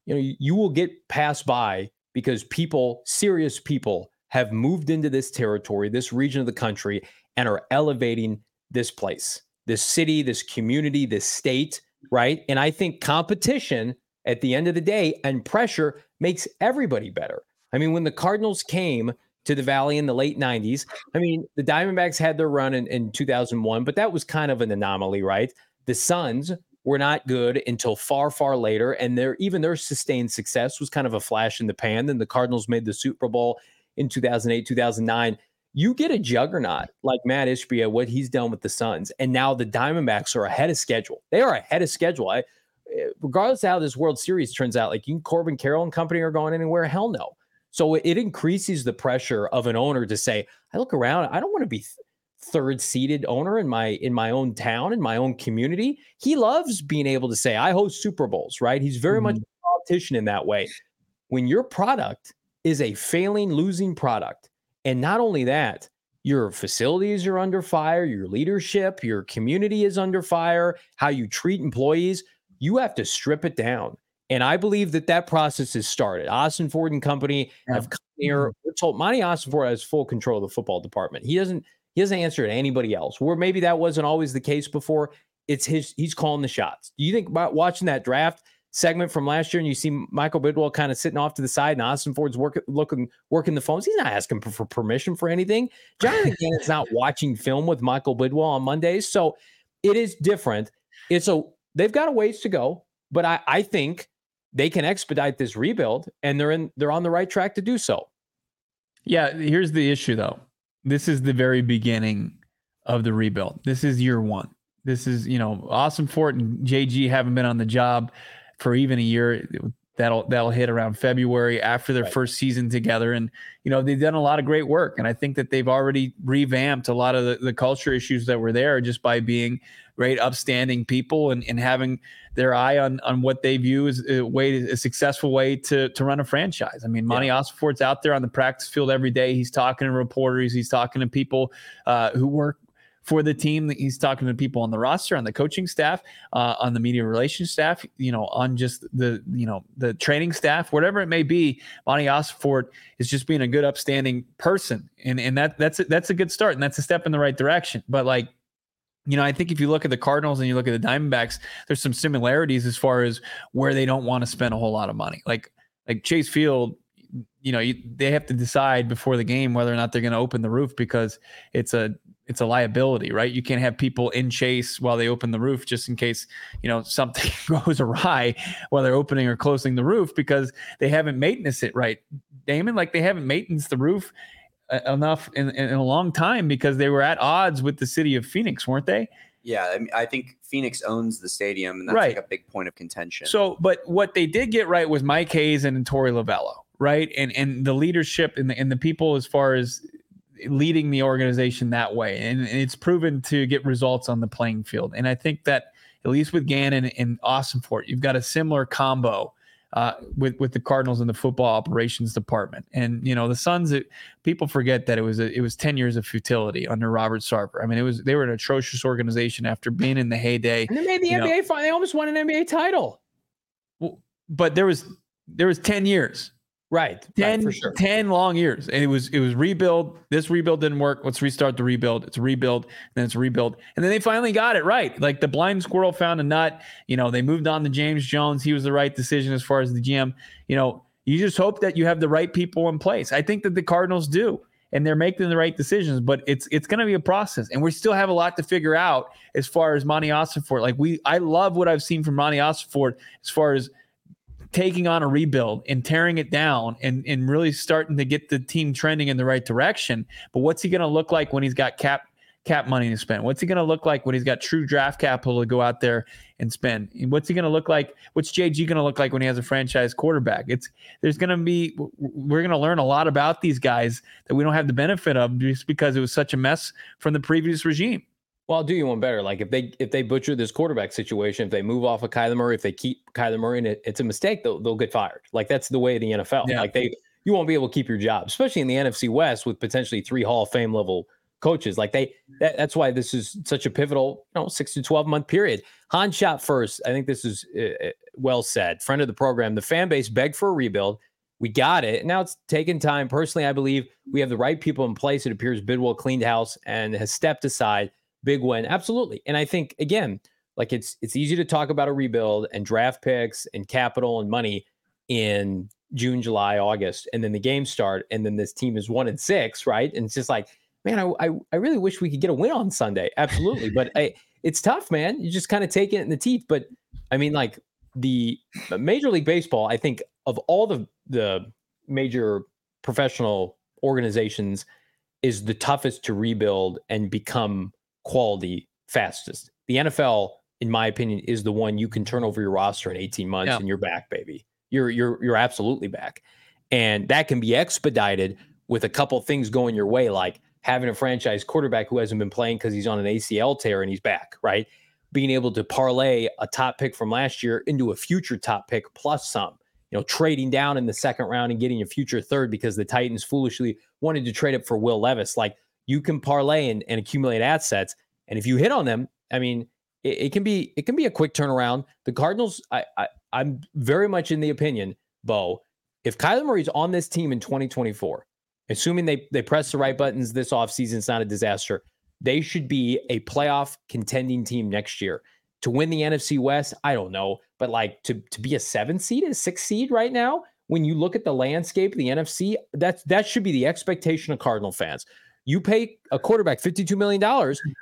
you know you, you will get passed by because people, serious people, have moved into this territory, this region of the country, and are elevating this place, this city, this community, this state, right? And I think competition at the end of the day and pressure makes everybody better. I mean, when the Cardinals came to the Valley in the late 90s. I mean, the Diamondbacks had their run in, in 2001, but that was kind of an anomaly, right? The Suns were not good until far, far later. And their even their sustained success was kind of a flash in the pan. Then the Cardinals made the Super Bowl in 2008, 2009. You get a juggernaut like Matt Ishbia, what he's done with the Suns. And now the Diamondbacks are ahead of schedule. They are ahead of schedule. I, eh, regardless of how this World Series turns out, like you Corbin Carroll and company are going anywhere, hell no. So it increases the pressure of an owner to say, I look around, I don't want to be third seated owner in my in my own town, in my own community. He loves being able to say, I host Super Bowls, right? He's very mm-hmm. much a politician in that way. When your product is a failing, losing product, and not only that, your facilities are under fire, your leadership, your community is under fire, how you treat employees, you have to strip it down. And I believe that that process has started. Ossenfort and company yeah. have come here. Mm-hmm. We're told Monti Ossenfort has full control of the football department. He doesn't he doesn't answer to anybody else. Where maybe that wasn't always the case before. It's his he's calling the shots. Do you think about watching that draft segment from last year and you see Michael Bidwill kind of sitting off to the side and Ossenfort's working looking working the phones? He's not asking for, for permission for anything. Jonathan Gannon's not watching film with Michael Bidwill on Mondays. So it is different. It's a they've got a ways to go, but I, I think they can expedite this rebuild and they're in they're on the right track to do so. Yeah, here's the issue though. This is the very beginning of the rebuild. This is year 1. This is, you know—Ossenfort and JG haven't been on the job for even a year. That'll that'll hit around February after their right. first season together. And, you know, they've done a lot of great work. And I think that they've already revamped a lot of the, the culture issues that were there just by being great, upstanding people and, and having their eye on on what they view as a way, a successful way to to run a franchise. I mean, Monti yeah. Ossenfort's out there on the practice field every day. He's talking to reporters. He's talking to people uh, who work for the team. He's talking to people on the roster, on the coaching staff, uh, on the media relations staff, you know, on just the, you know, the training staff, whatever it may be. Monti Ossenfort is just being a good, upstanding person. And, and that, that's, a, that's a good start. And that's a step in the right direction. But like, you know, I think if you look at the Cardinals and you look at the Diamondbacks, there's some similarities as far as where they don't want to spend a whole lot of money. Like, like Chase Field, you know, you, they have to decide before the game whether or not they're going to open the roof because it's a it's a liability, right? You can't have people in chase while they open the roof just in case, you know, something goes awry while they're opening or closing the roof because they haven't maintenance it right. Damon, like they haven't maintenance the roof enough in, in a long time because they were at odds with the city of Phoenix, weren't they? Yeah, I, mean, I think Phoenix owns the stadium, and that's right. like a big point of contention. So, but what they did get right was Mike Hazen and Torey Lovullo, right? And and the leadership and the and the people as far as leading the organization that way, and, and it's proven to get results on the playing field. And I think that at least with Gannon and Ossenfort, you've got a similar combo uh, with with the Cardinals and the football operations department. And you know, the Suns. It, people forget that it was a, it was ten years of futility under Robert Sarver. I mean, it was they were an atrocious organization after being in the heyday. And they made the NBA. Know, they almost won an NBA title. Well, but there was there was ten years Right. 10, right, sure. 10 long years. And it was it was rebuild. This rebuild didn't work. Let's restart the rebuild. It's a rebuild, then it's a rebuild. And then they finally got it right. Like the blind squirrel found a nut. You know, they moved on to James Jones. He was the right decision as far as the GM. You know, you just hope that you have the right people in place. I think that the Cardinals do. And they're making the right decisions, but it's it's going to be a process, and we still have a lot to figure out as far as Monti Ossenfort. Like we, I love what I've seen from Monti Ossenfort as far as taking on a rebuild and tearing it down and, and really starting to get the team trending in the right direction. But what's he going to look like when he's got cap cap money to spend? What's he going to look like when he's got true draft capital to go out there and spend? What's he going to look like? What's JG going to look like when he has a franchise quarterback? It's there's going to be we're going to learn a lot about these guys that we don't have the benefit of just because it was such a mess from the previous regime. Well, I'll do you one better. Like if they if they butcher this quarterback situation, if they move off of Kyler Murray, if they keep Kyler Murray, and it, it's a mistake, they'll they'll get fired. Like that's the way of the NFL. Yeah. Like they you won't be able to keep your job, especially in the NFC West with potentially three Hall of Fame level coaches. Like they that, that's why this is such a pivotal, you know, six to twelve month period. Han shot first. I think this is uh, uh, well said. Friend of the program. The fan base begged for a rebuild. We got it. Now it's taken time. Personally, I believe we have the right people in place. It appears Bidwill cleaned house and has stepped aside big win. Absolutely. And I think again, like it's it's easy to talk about a rebuild and draft picks and capital and money in June, July, August, and then the games start, and then this team is one and six, right? And it's just like, man, I I, I really wish we could get a win on Sunday. Absolutely, but I, it's tough, man. You just kind of take it in the teeth. But I mean, like the Major League Baseball, I think of all the the major professional organizations, is the toughest to rebuild and become quality fastest. The NFL, in my opinion, is the one you can turn over your roster in 18 months yeah. and you're back, baby. You're you're you're absolutely back. And that can be expedited with a couple things going your way, like having a franchise quarterback who hasn't been playing because he's on an ACL tear and he's back, right? Being able to parlay a top pick from last year into a future top pick plus some, you know, trading down in the second round and getting a future third because the Titans foolishly wanted to trade up for Will Levis. Like you can parlay and, and accumulate assets. And if you hit on them, I mean, it, it, can be it can be a quick turnaround. The Cardinals, I, I I'm very much in the opinion, Bo, if Kyler Murray's on this team in 2024, assuming they they press the right buttons this offseason, it's not a disaster. They should be a playoff contending team next year. To win the NFC West, I don't know, but like to to be a seven seed, a six seed right now, when you look at the landscape the NFC, that's that should be the expectation of Cardinal fans. You pay a quarterback $52 million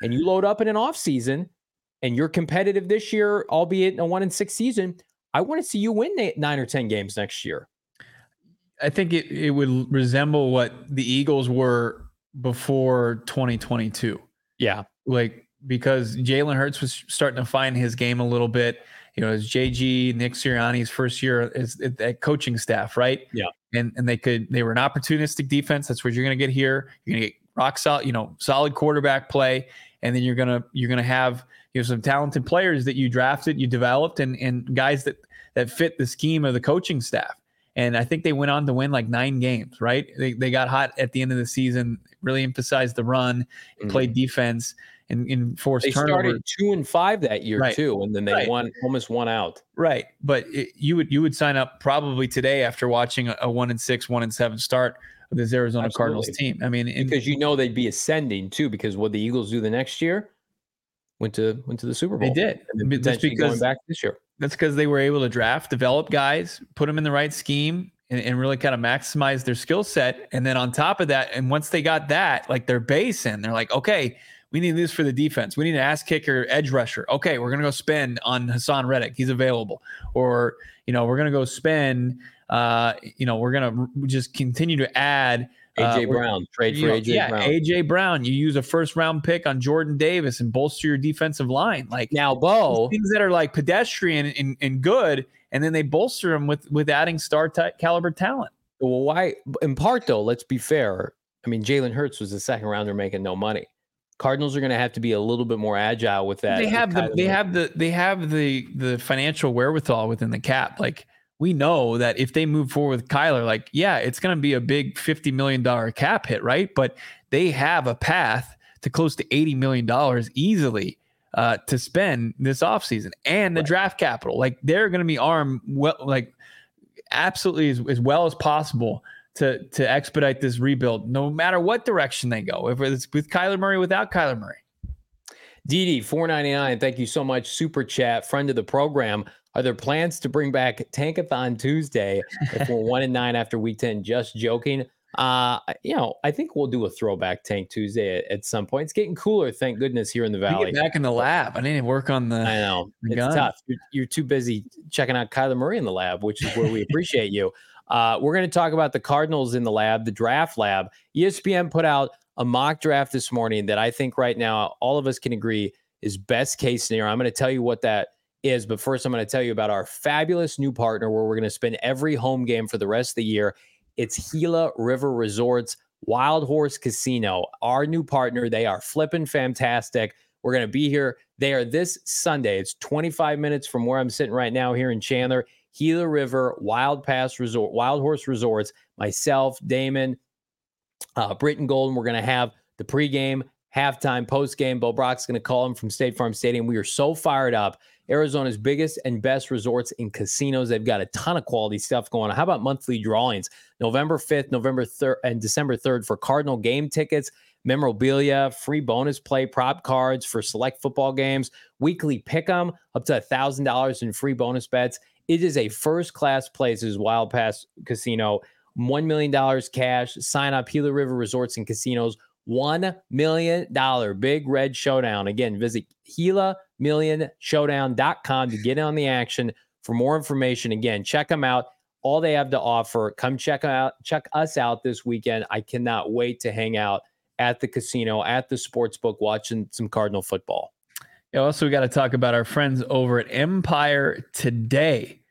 and you load up in an offseason and you're competitive this year, albeit in a one and six season. I want to see you win nine or 10 games next year. I think it, it would resemble what the Eagles were before 2022. Yeah. Like because Jalen Hurts was starting to find his game a little bit. You know, as JG, Nick Sirianni's first year as at coaching staff, right? Yeah. And and they could they were an opportunistic defense. That's what you're gonna get here. You're gonna get rock solid, you know, solid quarterback play, and then you're gonna you're gonna have you know some talented players that you drafted, you developed, and and guys that that fit the scheme of the coaching staff. And I think they went on to win like nine games, right? They, they got hot at the end of the season, really emphasized the run, mm-hmm. played defense, and, and forced they turnover. started two and five that year right. too, and then they right. won almost one out. Right, but it, you would you would sign up probably today after watching a, a one and six, one and seven start this Arizona Absolutely. Cardinals team. I mean, because you know they'd be ascending too. Because what the Eagles do the next year went to went to the Super Bowl. They did. That's because back this year. That's because they were able to draft, develop guys, put them in the right scheme, and, and really kind of maximize their skill set. And then on top of that, and once they got that, like their base in, they're like, okay, we need this for the defense. We need an ass kicker, edge rusher. Okay, we're gonna go spend on Haason Reddick. He's available. Or you know, we're gonna go spend. Uh, you know, we're gonna just continue to add AJ uh, Brown, trade for know, AJ yeah, Brown. AJ Brown. You use a first round pick on Jordan Davis and bolster your defensive line. Like now, Bo things that are like pedestrian and, and good, and then they bolster them with with adding star t- caliber talent. Well, why? In part, though, let's be fair. I mean, Jalen Hurts was a second rounder making no money. Cardinals are going to have to be a little bit more agile with that. They have the they have the they have the the financial wherewithal within the cap. Like we know that if they move forward with Kyler, like, yeah, it's going to be a big $50 million cap hit, right? But they have a path to close to $80 million easily uh, to spend this offseason and the right. draft capital. Like, they're going to be armed, well, like, absolutely as, as well as possible to, to expedite this rebuild, no matter what direction they go, if it's with Kyler Murray, without Kyler Murray. DD, 499. Thank you so much. Super chat, friend of the program. Are there plans to bring back Tankathon Tuesday if we're one and nine after week 10? Just joking. Uh, you know, I think we'll do a throwback Tank Tuesday at, at some point. It's getting cooler, thank goodness, here in the valley. back in the lab. I need to work on the. I know it's gun. tough. You're, you're, too busy checking out Kyler Murray in the lab, which is where we appreciate you. Uh, we're going to talk about the Cardinals in the lab, the draft lab. ESPN put out a mock draft this morning that I think right now all of us can agree is best case scenario. I'm going to tell you what that is. But first, I'm going to tell you about our fabulous new partner where we're going to spend every home game for the rest of the year. It's Gila River Resorts Wild Horse Casino, our new partner. They are flipping fantastic. We're going to be here. They are this Sunday. It's 25 minutes from where I'm sitting right now here in Chandler. Gila River Wild Pass Resort, Wild Horse Resorts. Myself, Damon, uh, Britton Golden. We're going to have the pregame, halftime, postgame. Bo Brack's going to call him from State Farm Stadium. We are so fired up. Arizona's biggest and best resorts and casinos. They've got a ton of quality stuff going on. How about monthly drawings? November 5th, November 3rd, and December 3rd for Cardinal game tickets, memorabilia, free bonus play prop cards for select football games, weekly pick 'em, up to $1,000 in free bonus bets. It is a first class place, is Wild Pass Casino. $1 million cash. Sign up Gila River Resorts and Casinos. $1 million big red showdown. Again, visit GilaMillionShowdown.com to get on the action. For more information, again, check them out. All they have to offer. Come check out, check us out this weekend. I cannot wait to hang out at the casino, at the sports book, watching some Cardinal football. Yeah, also, we got to talk about our friends over at Empire Today.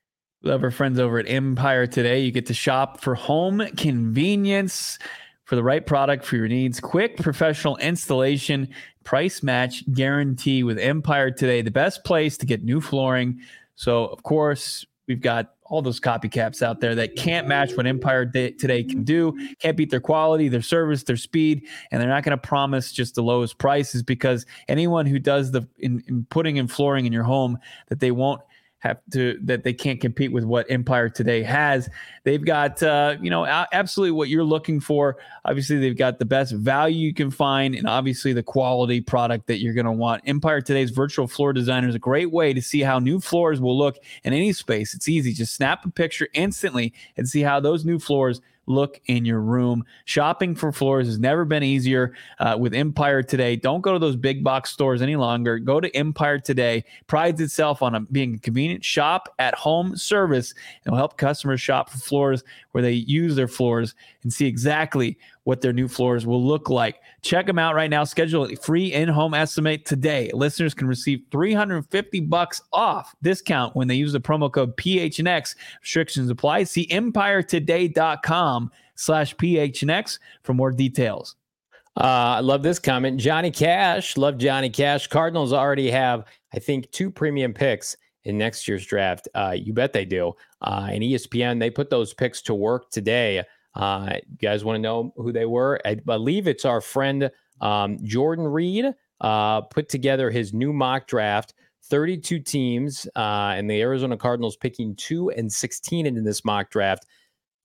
Love our friends over at Empire today. You get to shop for home convenience for the right product for your needs. Quick professional installation, price match guarantee with Empire today. The best place to get new flooring. So, of course, we've got all those copycats out there that can't match what Empire today can do, can't beat their quality, their service, their speed, and they're not going to promise just the lowest prices because anyone who does the in, in putting in flooring in your home that they won't have to that they can't compete with what Empire today has. They've got uh, you know absolutely what you're looking for. Obviously, they've got the best value you can find, and obviously the quality product that you're going to want. Empire today's virtual floor designer is a great way to see how new floors will look in any space. It's easy, just snap a picture instantly and see how those new floors look in your room. Shopping for floors has never been easier uh, with Empire today. Don't go to those big box stores any longer. Go to Empire today. Prides itself on a, being a convenient shop at home service and will help customers shop for floors where they use their floors and see exactly what their new floors will look like. Check them out right now. Schedule a free in-home estimate today. Listeners can receive 350 bucks off discount when they use the promo code PHNX. Restrictions apply. See empiretoday.com slash PHNX for more details. Uh, I love this comment. Johnny Cash, love Johnny Cash. Cardinals already have, I think, two premium picks in next year's draft. Uh, you bet they do. Uh, and ESPN, they put those picks to work today. Uh, you guys want to know who they were? I believe it's our friend um, Jordan Reid uh, put together his new mock draft. 32 teams, uh, and the Arizona Cardinals picking two and 16 in this mock draft.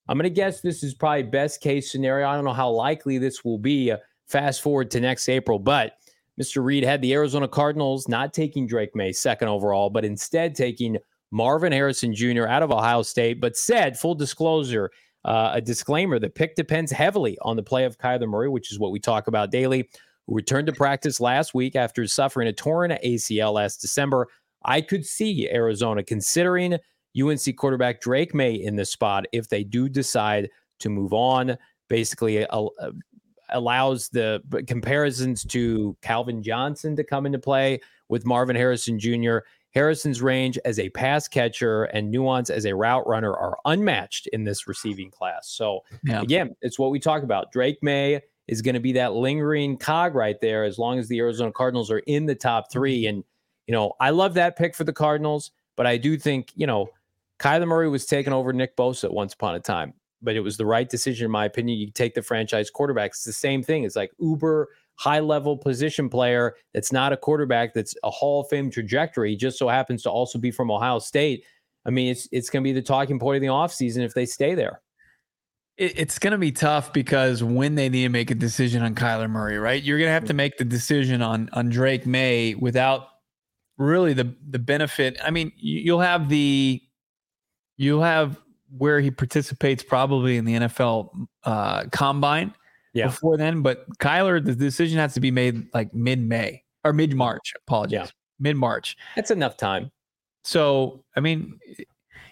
I'm going to guess this is probably best case scenario. I don't know how likely this will be. Uh, fast forward to next April, but Mr. Reed had the Arizona Cardinals not taking Drake Maye second overall, but instead taking Marvin Harrison Jr. out of Ohio State, but said, full disclosure, uh, a disclaimer the pick depends heavily on the play of Kyler Murray, which is what we talk about daily, who returned to practice last week after suffering a torn ACL last December. I could see Arizona considering UNC quarterback Drake Maye in this spot if they do decide to move on. Basically, allows the comparisons to Calvin Johnson to come into play with Marvin Harrison Jr. Harrison's range as a pass catcher and nuance as a route runner are unmatched in this receiving class. So, yeah. again, it's what we talk about. Drake Maye is going to be that lingering cog right there as long as the Arizona Cardinals are in the top three. Mm-hmm. And, you know, I love that pick for the Cardinals, but I do think, you know, Kyler Murray was taken over Nick Bosa once upon a time, but it was the right decision, in my opinion. You take the franchise quarterback. It's the same thing. It's like Uber high level position player that's not a quarterback that's a Hall of Fame trajectory, just so happens to also be from Ohio State. I mean, it's it's going to be the talking point of the offseason if they stay there. It's going to be tough because when they need to make a decision on Kyler Murray, right? You're going to have to make the decision on on Drake Maye without really the the benefit. I mean, you'll have the you'll have where he participates probably in the NFL uh, combine yeah. before then. But Kyler, the decision has to be made like mid May or mid March. Apologies. Yeah. Mid March. That's enough time. So, I mean,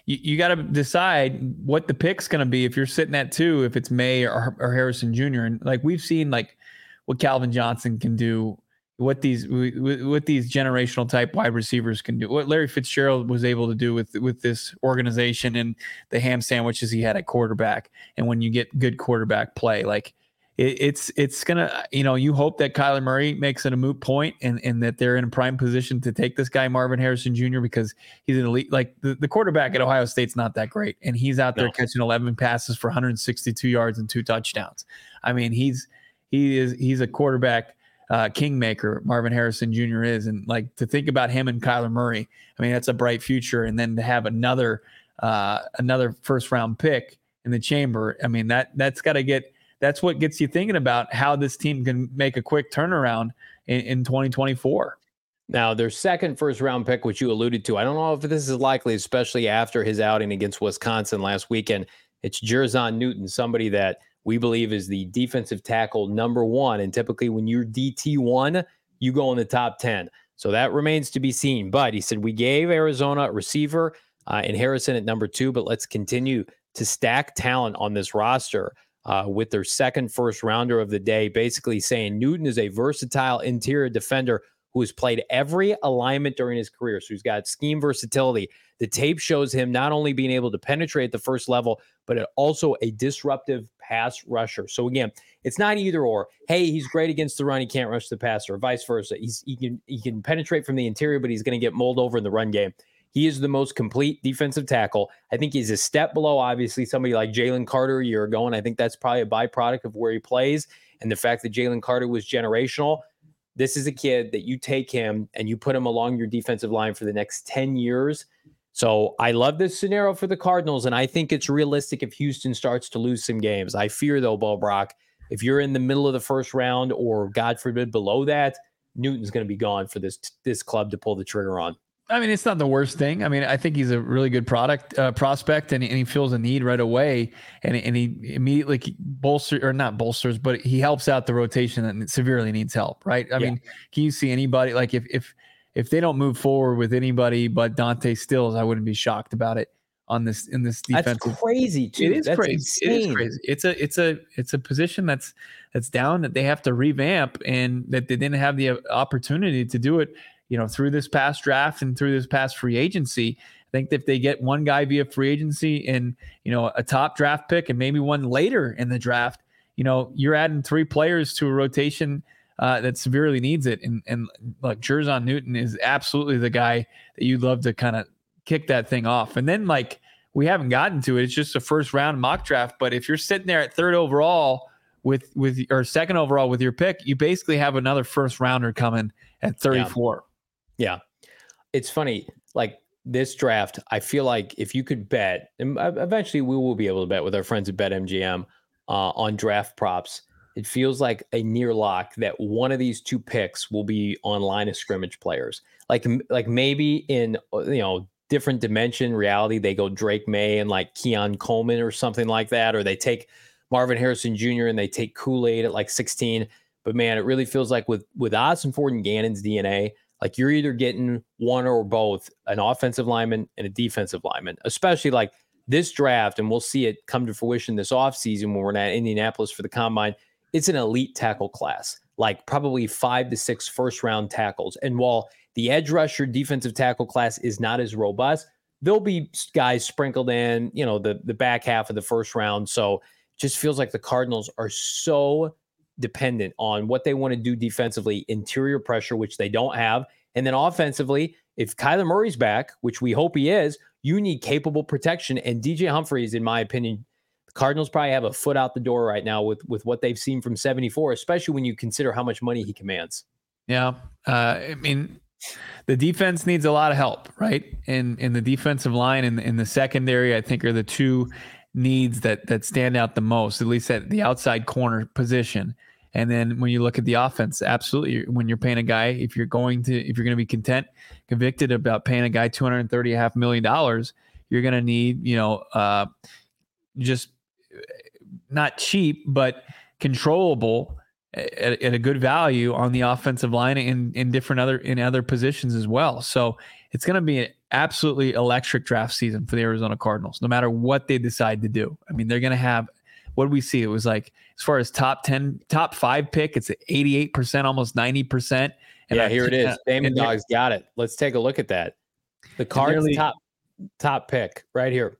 you, you got to decide what the pick's going to be if you're sitting at two, if it's Maye or, or Harrison Jr. And like we've seen, like what Calvin Johnson can do, what these what these generational type wide receivers can do, what Larry Fitzgerald was able to do with with this organization and the ham sandwiches he had at quarterback, and when you get good quarterback play, like it, it's it's gonna you know you hope that Kyler Murray makes it a moot point and and that they're in a prime position to take this guy Marvin Harrison Jr. because he's an elite like the, the quarterback at Ohio State's not that great and he's out there no. catching 11 passes for 162 yards and two touchdowns. I mean he's he is he's a quarterback uh, kingmaker Marvin Harrison Jr. is and like to think about him and Kyler Murray. I mean that's a bright future and then to have another uh, another first round pick in the chamber. I mean that that's got to get that's what gets you thinking about how this team can make a quick turnaround in, in 2024. Now, their second first round pick, which you alluded to, I don't know if this is likely, especially after his outing against Wisconsin last weekend. It's Jer'Zhan Newton, somebody that we believe is the defensive tackle number one. And typically, when you're DT1, you go in the top 10. So that remains to be seen. But he said, We gave Arizona a receiver uh, and Harrison at number two, but let's continue to stack talent on this roster uh, with their second first rounder of the day, basically saying Newton is a versatile interior defender who has played every alignment during his career. So he's got scheme versatility. The tape shows him not only being able to penetrate the first level, but also a disruptive pass rusher. So again, it's not either or. Hey, he's great against the run, he can't rush the passer, or vice versa. He's he can he can penetrate from the interior, but he's going to get mulled over in the run game. He is the most complete defensive tackle. I think he's a step below, obviously, somebody like Jalen Carter a year ago. And I think that's probably a byproduct of where he plays and the fact that Jalen Carter was generational. This is a kid that you take him and you put him along your defensive line for the next 10 years. So I love this scenario for the Cardinals. And I think it's realistic if Houston starts to lose some games. I fear, though, Bo Brack, if you're in the middle of the first round or, God forbid, below that, Newton's going to be gone for this this club to pull the trigger on. I mean, it's not the worst thing. I mean, I think he's a really good product uh, prospect, and, and he feels a need right away, and and he immediately bolsters or not bolsters, but he helps out the rotation that severely needs help. Right? I yeah. mean, can you see anybody like if if if they don't move forward with anybody but Dante Stills, I wouldn't be shocked about it on this in this defense. That's crazy too. It is that's crazy. Insane. It is crazy. It's a it's a it's a position that's that's down that they have to revamp and that they didn't have the opportunity to do it you know, through this past draft and through this past free agency. I think if they get one guy via free agency and, you know, a top draft pick and maybe one later in the draft, you know, you're adding three players to a rotation uh, that severely needs it. And, and like Jer'Zhan Newton is absolutely the guy that you'd love to kind of kick that thing off. And then, like, we haven't gotten to it. It's just a first round mock draft. But if you're sitting there at third overall with, with, or second overall with your pick, you basically have another first rounder coming at 34. Yeah. It's funny. Like this draft, I feel like if you could bet, and eventually we will be able to bet with our friends at BetMGM uh, on draft props. It feels like a near lock that one of these two picks will be on line of scrimmage players. Like, like maybe in uh, you know different dimension reality, they go Drake Maye and like Keon Coleman or something like that, or they take Marvin Harrison Jr. and they take Kool Aid at like 16. But man, it really feels like with with Ossenfort and Gannon's DNA, like you're either getting one or both an offensive lineman and a defensive lineman, especially like this draft, and we'll see it come to fruition this offseason when we're at Indianapolis for the combine. It's an elite tackle class, like probably five to six first round tackles. And while the edge rusher defensive tackle class is not as robust, there'll be guys sprinkled in, you know, the the back half of the first round. So just feels like the Cardinals are so dependent on what they want to do defensively, interior pressure, which they don't have. And then offensively, if Kyler Murray's back, which we hope he is, you need capable protection. And DJ Humphries, in my opinion, the Cardinals probably have a foot out the door right now with, with what they've seen from 74, especially when you consider how much money he commands. Yeah. Uh, I mean, the defense needs a lot of help, right? And in the defensive line and in the secondary, I think are the two needs that that stand out the most, at least at the outside corner position. And then when you look at the offense, absolutely, when you're paying a guy, if you're going to, if you're going to be content, convicted about paying a guy 230 half million dollars, you're going to need, you know, uh, just not cheap, but controllable at, at, a good value on the offensive line in in different other in other positions as well. So it's going to be an absolutely electric draft season for the Arizona Cardinals, no matter what they decide to do. I mean, they're going to have what we see? It was like as far as top 10, top five pick, it's 88%, almost 90%. And yeah, here it is. Damon Dogs got it. Let's take a look at that. The Cards nearly, top top pick right here.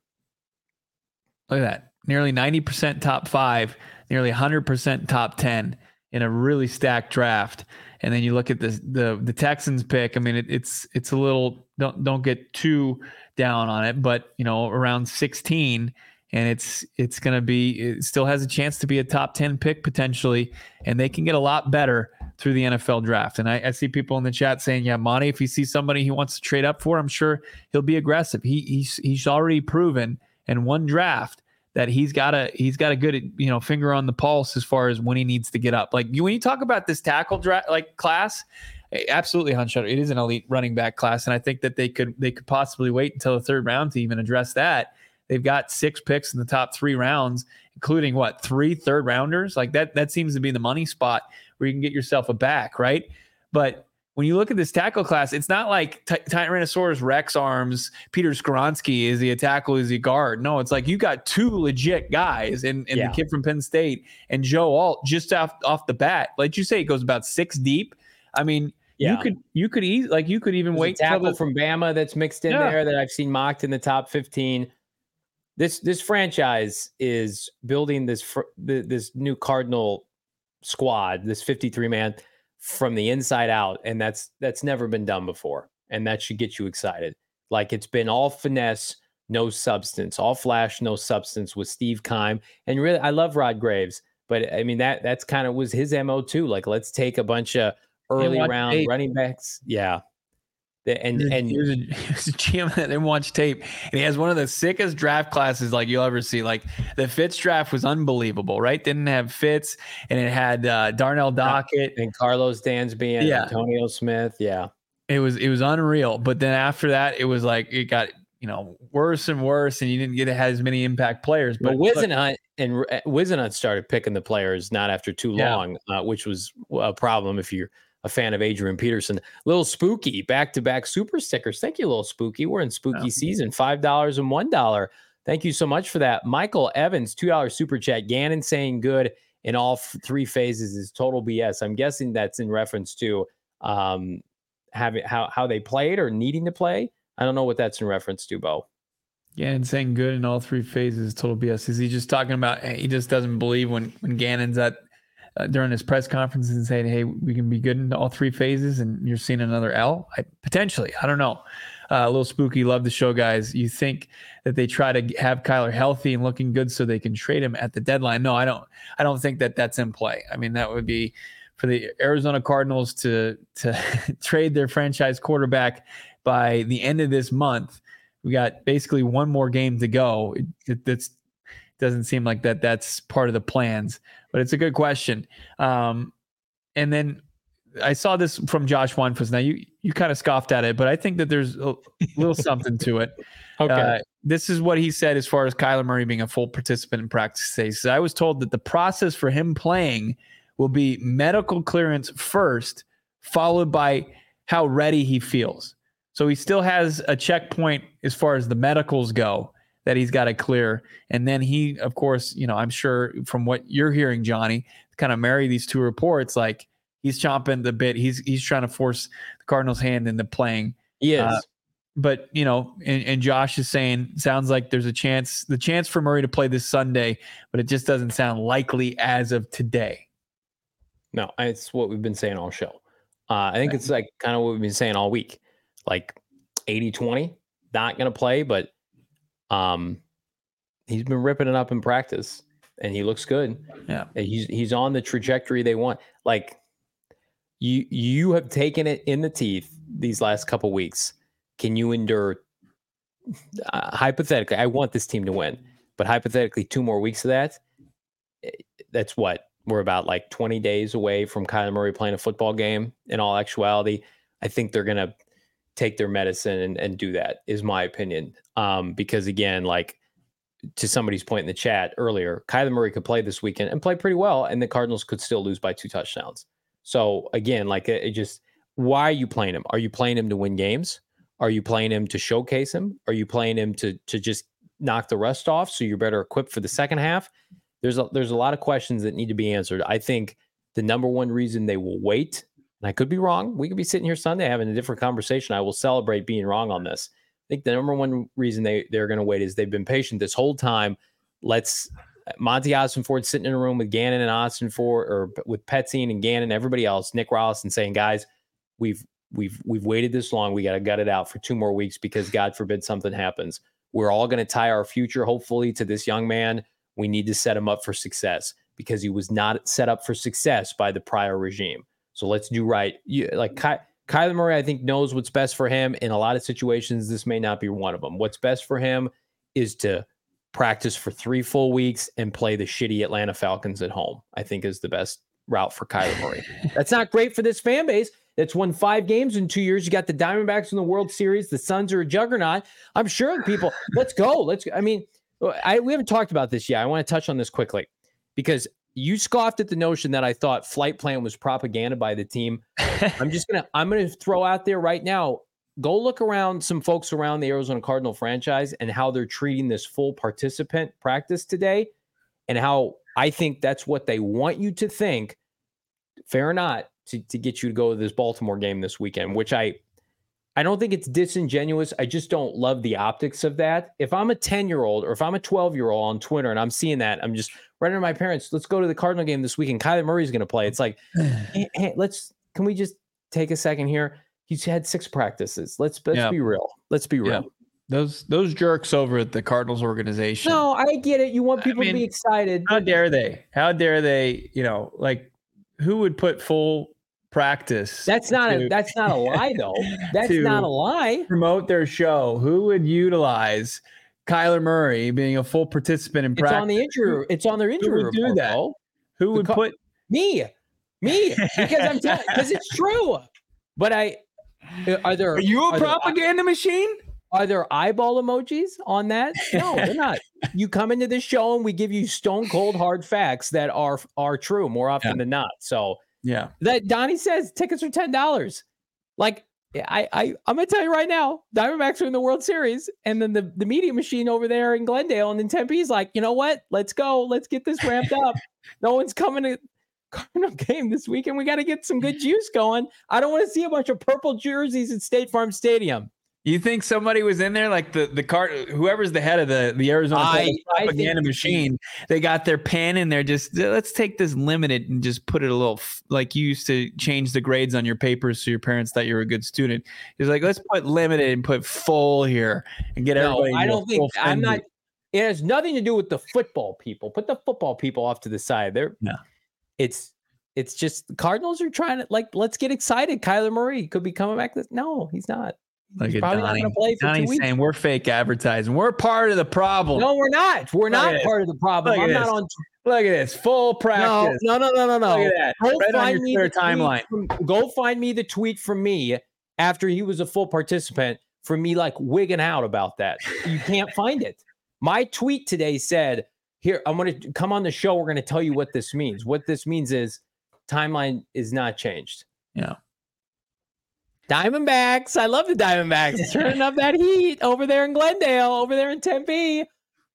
Look at that. Nearly 90% top five, nearly 100% top 10 in a really stacked draft. And then you look at the the the Texans pick. I mean, it, it's it's a little don't don't get too down on it, but you know, around 16 and it's it's going to be it still has a chance to be a top 10 pick potentially and they can get a lot better through the NFL draft and I, I, see people in the chat saying yeah Monti if he sees somebody he wants to trade up for I'm sure he'll be aggressive he he's, he's already proven in one draft that he's got a he's got a good you know finger on the pulse as far as when he needs to get up like when you talk about this tackle draft like class absolutely Hunshutter. It is an elite running back class, and I think that they could they could possibly wait until the third round to even address that. They've got six picks in the top three rounds, including what three third rounders. Like that, that seems to be the money spot where you can get yourself a back, right? But when you look at this tackle class, it's not like Ty- Tyrannosaurus Rex arms, Peter Skoronski is he a tackle, is he a guard? No, it's like you got two legit guys and, and yeah. the kid from Penn State and Joe Alt just off off the bat. Like you say, it goes about six deep. I mean, yeah. you could you could eat like you could even There's wait tackle the, from Bama that's mixed in yeah. there that I've seen mocked in the top 15. This this franchise is building this fr- this new Cardinal squad, this 53 man from the inside out and that's that's never been done before and that should get you excited. Like it's been all finesse, no substance, all flash, no substance with Steve Keim. And really I love Rod Graves, but I mean that that's kind of was his MO too. Like let's take a bunch of early round tape. running backs. Yeah. And and he was, a, he was a GM that didn't watch tape, and he has one of the sickest draft classes like you'll ever see. Like the Fitz draft was unbelievable, right? Didn't have Fitz, and it had uh, Darnell Dockett and Karlos Dansby and yeah. Antonio Smith. Yeah, it was it was unreal. But then after that, it was like it got you know worse and worse, and you didn't get to have as many impact players. But, but Whisenhunt and uh, Whisenhunt started picking the players not after too long, yeah. uh, which was a problem if you're a fan of Adrian Peterson. Little Spooky, back to back super stickers. Thank you, Little Spooky. We're in spooky season. Five dollars and one dollar. Thank you so much for that. Michael Evans, two dollar super chat. Gannon saying good in all f- three phases is total BS. I'm guessing that's in reference to um, having how how they played or needing to play. I don't know what that's in reference to, Bo. And saying good in all three phases is total BS. Is he just talking about he just doesn't believe when when Gannon's at uh, during his press conferences and saying, "Hey, we can be good in all three phases," and you're seeing another L? I, potentially, I don't know. Uh, a little spooky. Love the show, guys. You think that they try to have Kyler healthy and looking good so they can trade him at the deadline? No, I don't. I don't think that that's in play. I mean, that would be for the Arizona Cardinals to to trade their franchise quarterback by the end of this month. We got basically one more game to go. It, it, that's doesn't seem like that that's part of the plans, but it's a good question. Um, and then I saw this from Josh Weinfuss. Now you you kind of scoffed at it, but I think that there's a little something to it. Okay. Uh, this is what he said as far as Kyler Murray being a full participant in practice today. So I was told that the process for him playing will be medical clearance first, followed by how ready he feels. So he still has a checkpoint as far as the medicals go that he's got to clear. And then he, of course, you know, I'm sure from what you're hearing, Johnny, kind of marry these two reports, like he's chomping the bit. He's he's trying to force the Cardinals' hand into playing. He is. Uh, but you know, and, and, Josh is saying sounds like there's a chance, the chance for Murray to play this Sunday, but it just doesn't sound likely as of today. No, it's what we've been saying all show. Uh, I think it's like kind of what we've been saying all week, like 80 20, not going to play, but um, he's been ripping it up in practice, and he looks good. Yeah, he's he's on the trajectory they want. Like you you have taken it in the teeth these last couple weeks. Can you endure? Uh, hypothetically, I want this team to win, but hypothetically, two more weeks of that. Eh, that's what we're about like 20 days away from Kyler Murray playing a football game. In all actuality, I think they're gonna take their medicine and, and do that. Is my opinion. Um, because again, like to somebody's point in the chat earlier, Kyler Murray could play this weekend and play pretty well, and the Cardinals could still lose by two touchdowns. So again, like it, it just why are you playing him? Are you playing him to win games? Are you playing him to showcase him? Are you playing him to to just knock the rust off so you're better equipped for the second half? There's a there's a lot of questions that need to be answered. I think the number one reason they will wait, and I could be wrong. We could be sitting here Sunday having a different conversation. I will celebrate being wrong on this. I think the number one reason they they're going to wait is they've been patient this whole time. Let's uh, Monti Ford sitting in a room with Gannon and Ossenfort or with Petzing and Gannon, everybody else, Nick Rallis, and saying, guys, we've we've we've waited this long. We got to gut it out for two more weeks because God forbid something happens. We're all going to tie our future, hopefully, to this young man. We need to set him up for success because he was not set up for success by the prior regime. So let's do right. You, like Ky- Kyler Murray, I think, knows what's best for him. In a lot of situations, this may not be one of them. What's best for him is to practice for three full weeks and play the shitty Atlanta Falcons at home. I think is the best route for Kyler Murray. That's not great for this fan base. That's won five games in two years. You got the Diamondbacks in the World Series. The Suns are a juggernaut. I'm sure people. let's go. Let's. I mean, I we haven't talked about this yet. I want to touch on this quickly because you scoffed at the notion that I thought flight plan was propaganda by the team. I'm just gonna I'm gonna throw out there right now. Go look around some folks around the Arizona Cardinal franchise and how they're treating this full participant practice today, and how I think that's what they want you to think. Fair or not, to, to get you to go to this Baltimore game this weekend, which I I don't think it's disingenuous. I just don't love the optics of that. If I'm a 10 year old or if I'm a 12 year old on Twitter and I'm seeing that, I'm just running under my parents, let's go to the Cardinal game this weekend. Kyler Murray's going to play. It's like, hey, hey, let's, can we just take a second here? He's had six practices. Let's, let's yeah. be real. Let's be real. Yeah. Those those jerks over at the Cardinals organization. No, I get it. You want people I mean, to be excited. How dare they? How dare they? You know, like who would put full practice. That's not to, a that's not a lie though. That's not a lie. Promote their show. Who would utilize Kyler Murray being a full participant in it's practice? It's on the injury. It's on their injury. Who would do that? Though. Who would put me? Me because I'm telling because it's true. But I are there Are you a propaganda there, machine? Are there eyeball emojis on that? No, they're not. You come into this show and we give you stone cold hard facts that are are true more often yeah. than not. So yeah. That Donnie says tickets are ten dollars. Like I, I I'm gonna tell you right now, Diamondbacks are in the World Series, and then the, the media machine over there in Glendale and in Tempe is like, you know what? Let's go. Let's get this ramped up. no one's coming to Cardinal game this weekend. We got to get some good juice going. I don't want to see a bunch of purple jerseys at State Farm Stadium. You think somebody was in there, like the the cart, whoever's the head of the the Arizona I, propaganda I machine? They got their pen and they're just let's take this limited and just put it a little like you used to change the grades on your papers so your parents thought you were a good student. He's like, let's put limited and put full here and get no, everybody. I don't think I'm not. It has nothing to do with the football people. Put the football people off to the side. They're no. It's it's just the Cardinals are trying to like let's get excited. Kyler Murray could be coming back. This no, he's not. Look He's at Donnie. Donnie's saying we're fake advertising. We're part of the problem. No, we're not. We're look not part of the problem. I'm not on. Look at this full practice. No, no, no, no, no. Look at that. Go right find me the timeline. From, go find me the tweet from me after he was a full participant for me like wigging out about that. You can't find it. My tweet today said, "Here, I'm going to come on the show. We're going to tell you what this means. What this means is timeline is not changed." Yeah. Diamondbacks. I love the Diamondbacks. Turning up that heat over there in Glendale, over there in Tempe.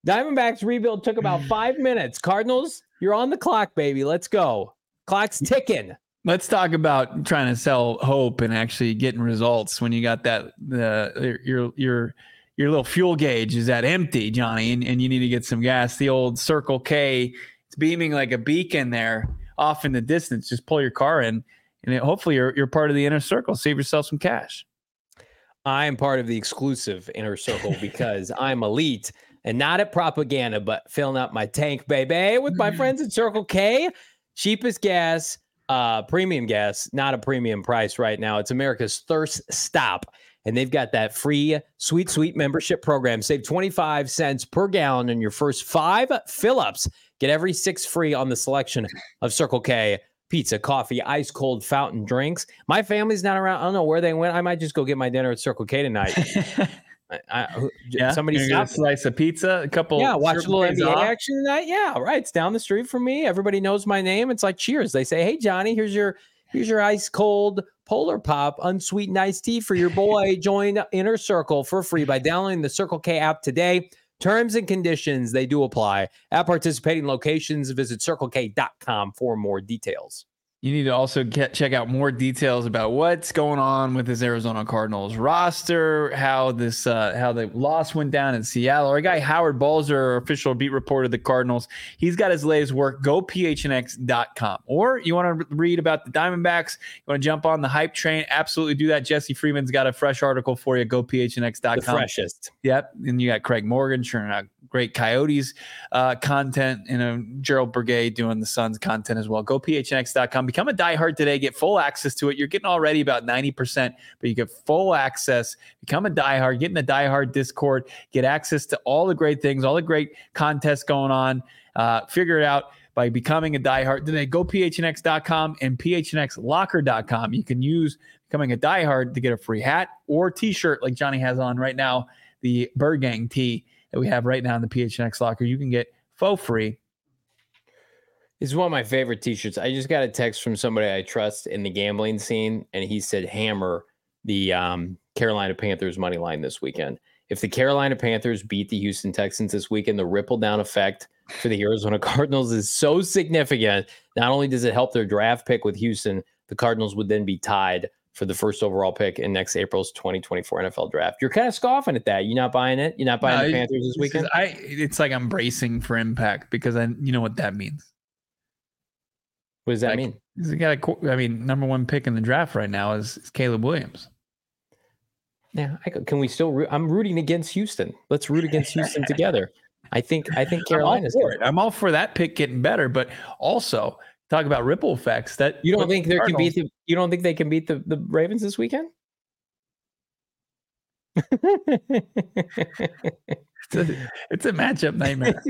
Diamondbacks rebuild took about five minutes. Cardinals, you're on the clock, baby. Let's go. Clock's ticking. Let's talk about trying to sell hope and actually getting results when you got that the your your your little fuel gauge is that empty, Johnny, and, and you need to get some gas. The old Circle K, it's beaming like a beacon there off in the distance. Just pull your car in and it, hopefully you're you're part of the inner circle. Save yourself some cash. I'm part of the exclusive inner circle because I'm elite and not at propaganda, but filling up my tank, baby, with my friends at Circle K. Cheapest gas, uh, premium gas, not a premium price right now. It's America's thirst stop. And they've got that free sweet, sweet membership program. Save 25 cents per gallon on your first five fill ups. Get every six free on the selection of Circle K pizza, coffee, ice cold fountain drinks. My family's not around. I don't know where they went. I might just go get my dinner at Circle K tonight. I, I, yeah, somebody stop. a slice of pizza, a couple. Yeah, watch a little NBA off. action tonight. Yeah, right. It's down the street from me. Everybody knows my name. It's like Cheers. They say, "Hey, Johnny, here's your here's your ice cold Polar Pop unsweetened iced tea for your boy." Join Inner Circle for free by downloading the Circle K app today. Terms and conditions, they do apply. At participating locations, visit circlek.com for more details. You need to also get, check out more details about what's going on with this Arizona Cardinals roster, how this uh, how the loss went down in Seattle. Our guy Howard Balzer, official beat reporter of the Cardinals, he's got his latest work. Go phnx.com. Or you want to read about the Diamondbacks, you want to jump on the hype train, absolutely do that. Jesse Friedman's got a fresh article for you. Go phnx.com. The freshest. Yep. And you got Craig Morgan churning out great Coyotes uh, content, and know, Gerald Bourguet doing the Suns content as well. Go phnx.com. Become a diehard today. Get full access to it. You're getting already about 90%, but you get full access. Become a diehard. Get in the diehard Discord. Get access to all the great things, all the great contests going on. Uh, figure it out by becoming a diehard today. Go phnx.com and phnxlocker.com. You can use becoming a diehard to get a free hat or t-shirt like Johnny has on right now, the Bird Gang tee that we have right now in the PHNX locker. You can get faux free. This is one of my favorite t-shirts. I just got a text from somebody I trust in the gambling scene, and he said hammer the um, Carolina Panthers money line this weekend. If the Carolina Panthers beat the Houston Texans this weekend, the ripple down effect for the Arizona Cardinals is so significant. Not only does it help their draft pick with Houston, The Cardinals would then be tied for the first overall pick in next April's 2024 NFL draft. You're kind of scoffing at that. You're not buying it. You're not buying no, the Panthers this weekend. I. It's like I'm bracing for impact because I, you know what that means. What does that like, mean? He's got a, I mean, number one pick in the draft right now is, is Caleb Williams. Yeah, I, can we still? Root, I'm rooting against Houston. Let's root against Houston together. I think. I think Carolina's. I'm all, I'm all for that pick getting better, but also talk about ripple effects. That you don't think they can beat the you don't think they can beat the, the Ravens this weekend? it's, a, it's a matchup nightmare.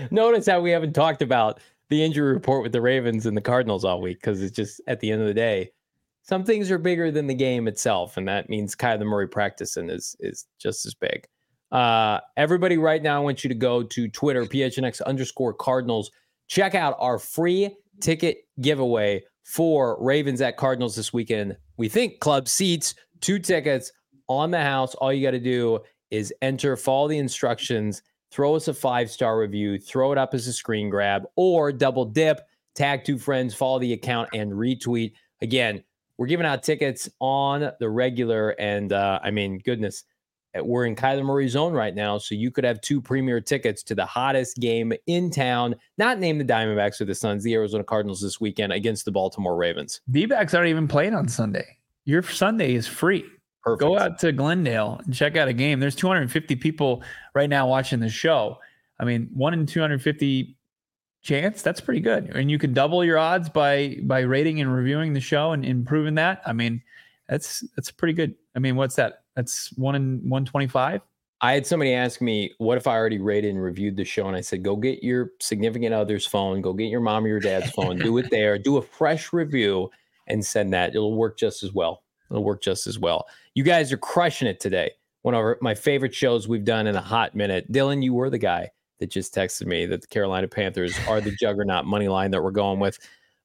Notice how we haven't talked about the injury report with the Ravens and the Cardinals all week because it's just at the end of the day, some things are bigger than the game itself, and that means Kyler Murray practicing is is just as big. Uh, everybody, right now, I want you to go to Twitter, PHNX underscore Cardinals check out our free ticket giveaway for Ravens at Cardinals this weekend. We think club seats, two tickets on the house. All you got to do is enter, follow the instructions, throw us a five star review, throw it up as a screen grab, or double dip, tag two friends, follow the account, and retweet. Again, we're giving out tickets on the regular. And uh, I mean, goodness, we're in Kyler Murray's zone right now, so you could have two premier tickets to the hottest game in town. Not name the Diamondbacks or the Suns, the Arizona Cardinals this weekend against the Baltimore Ravens. D-backs aren't even playing on Sunday. Your Sunday is free. Perfect. Go out to Glendale and check out a game. There's 250 people right now watching the show. I mean, one in 250 chance. That's pretty good, and you can double your odds by by rating and reviewing the show and improving that. I mean, that's that's pretty good. I mean, what's that? That's one in 125. I had somebody ask me, what if I already rated and reviewed the show? And I said, go get your significant other's phone, go get your mom or your dad's phone, do it there, do a fresh review and send that. It'll work just as well. It'll work just as well. You guys are crushing it today. One of our, my favorite shows we've done in a hot minute. Dylan, you were the guy that just texted me that the Carolina Panthers are the juggernaut money line that we're going with.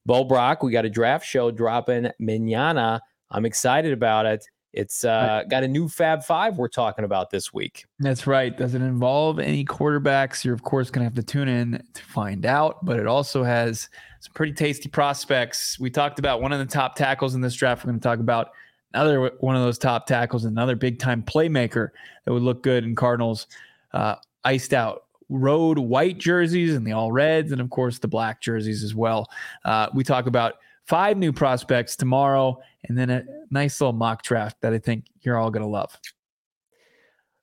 Bo Brack, we got a draft show dropping manana. I'm excited about it. It's uh, got a new Fab Five we're talking about this week. That's right. Does it involve any quarterbacks? You're, of course, going to have to tune in to find out, but it also has some pretty tasty prospects. We talked about one of the top tackles in this draft. We're going to talk about another one of those top tackles, another big time playmaker that would look good in Cardinals uh, iced out road white jerseys and the all reds, and of course the black jerseys as well. Uh, we talk about five new prospects tomorrow, and then a nice little mock draft that I think you're all going to love.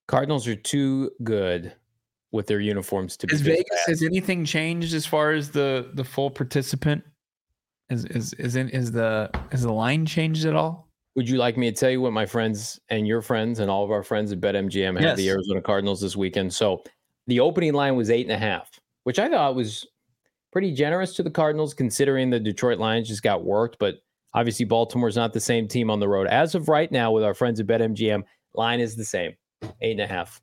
Cardinals are too good with their uniforms to be. Vegas has anything changed as far as the the full participant? Is is is in, is the is the line changed at all? Would you like me to tell you what my friends and your friends and all of our friends at BetMGM have yes. the Arizona Cardinals this weekend? So the opening line was eight and a half, which I thought was pretty generous to the Cardinals considering the Detroit Lions just got worked. But obviously, Baltimore's not the same team on the road. As of right now, with our friends at BetMGM, line is the same eight and a half.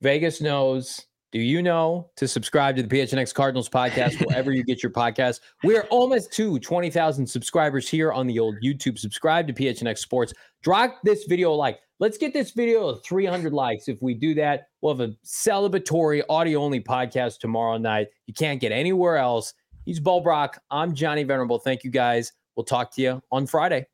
Vegas knows. Do you know to subscribe to the PHNX Cardinals podcast wherever you get your podcast? We're almost to 20,000 subscribers here on the old YouTube. Subscribe to PHNX Sports. Drop this video a like. Let's get this video to 300 likes. If we do that, we'll have a celebratory audio only podcast tomorrow night. You can't get anywhere else. He's Bo Brack. I'm Johnny Venerable. Thank you guys. We'll talk to you on Friday.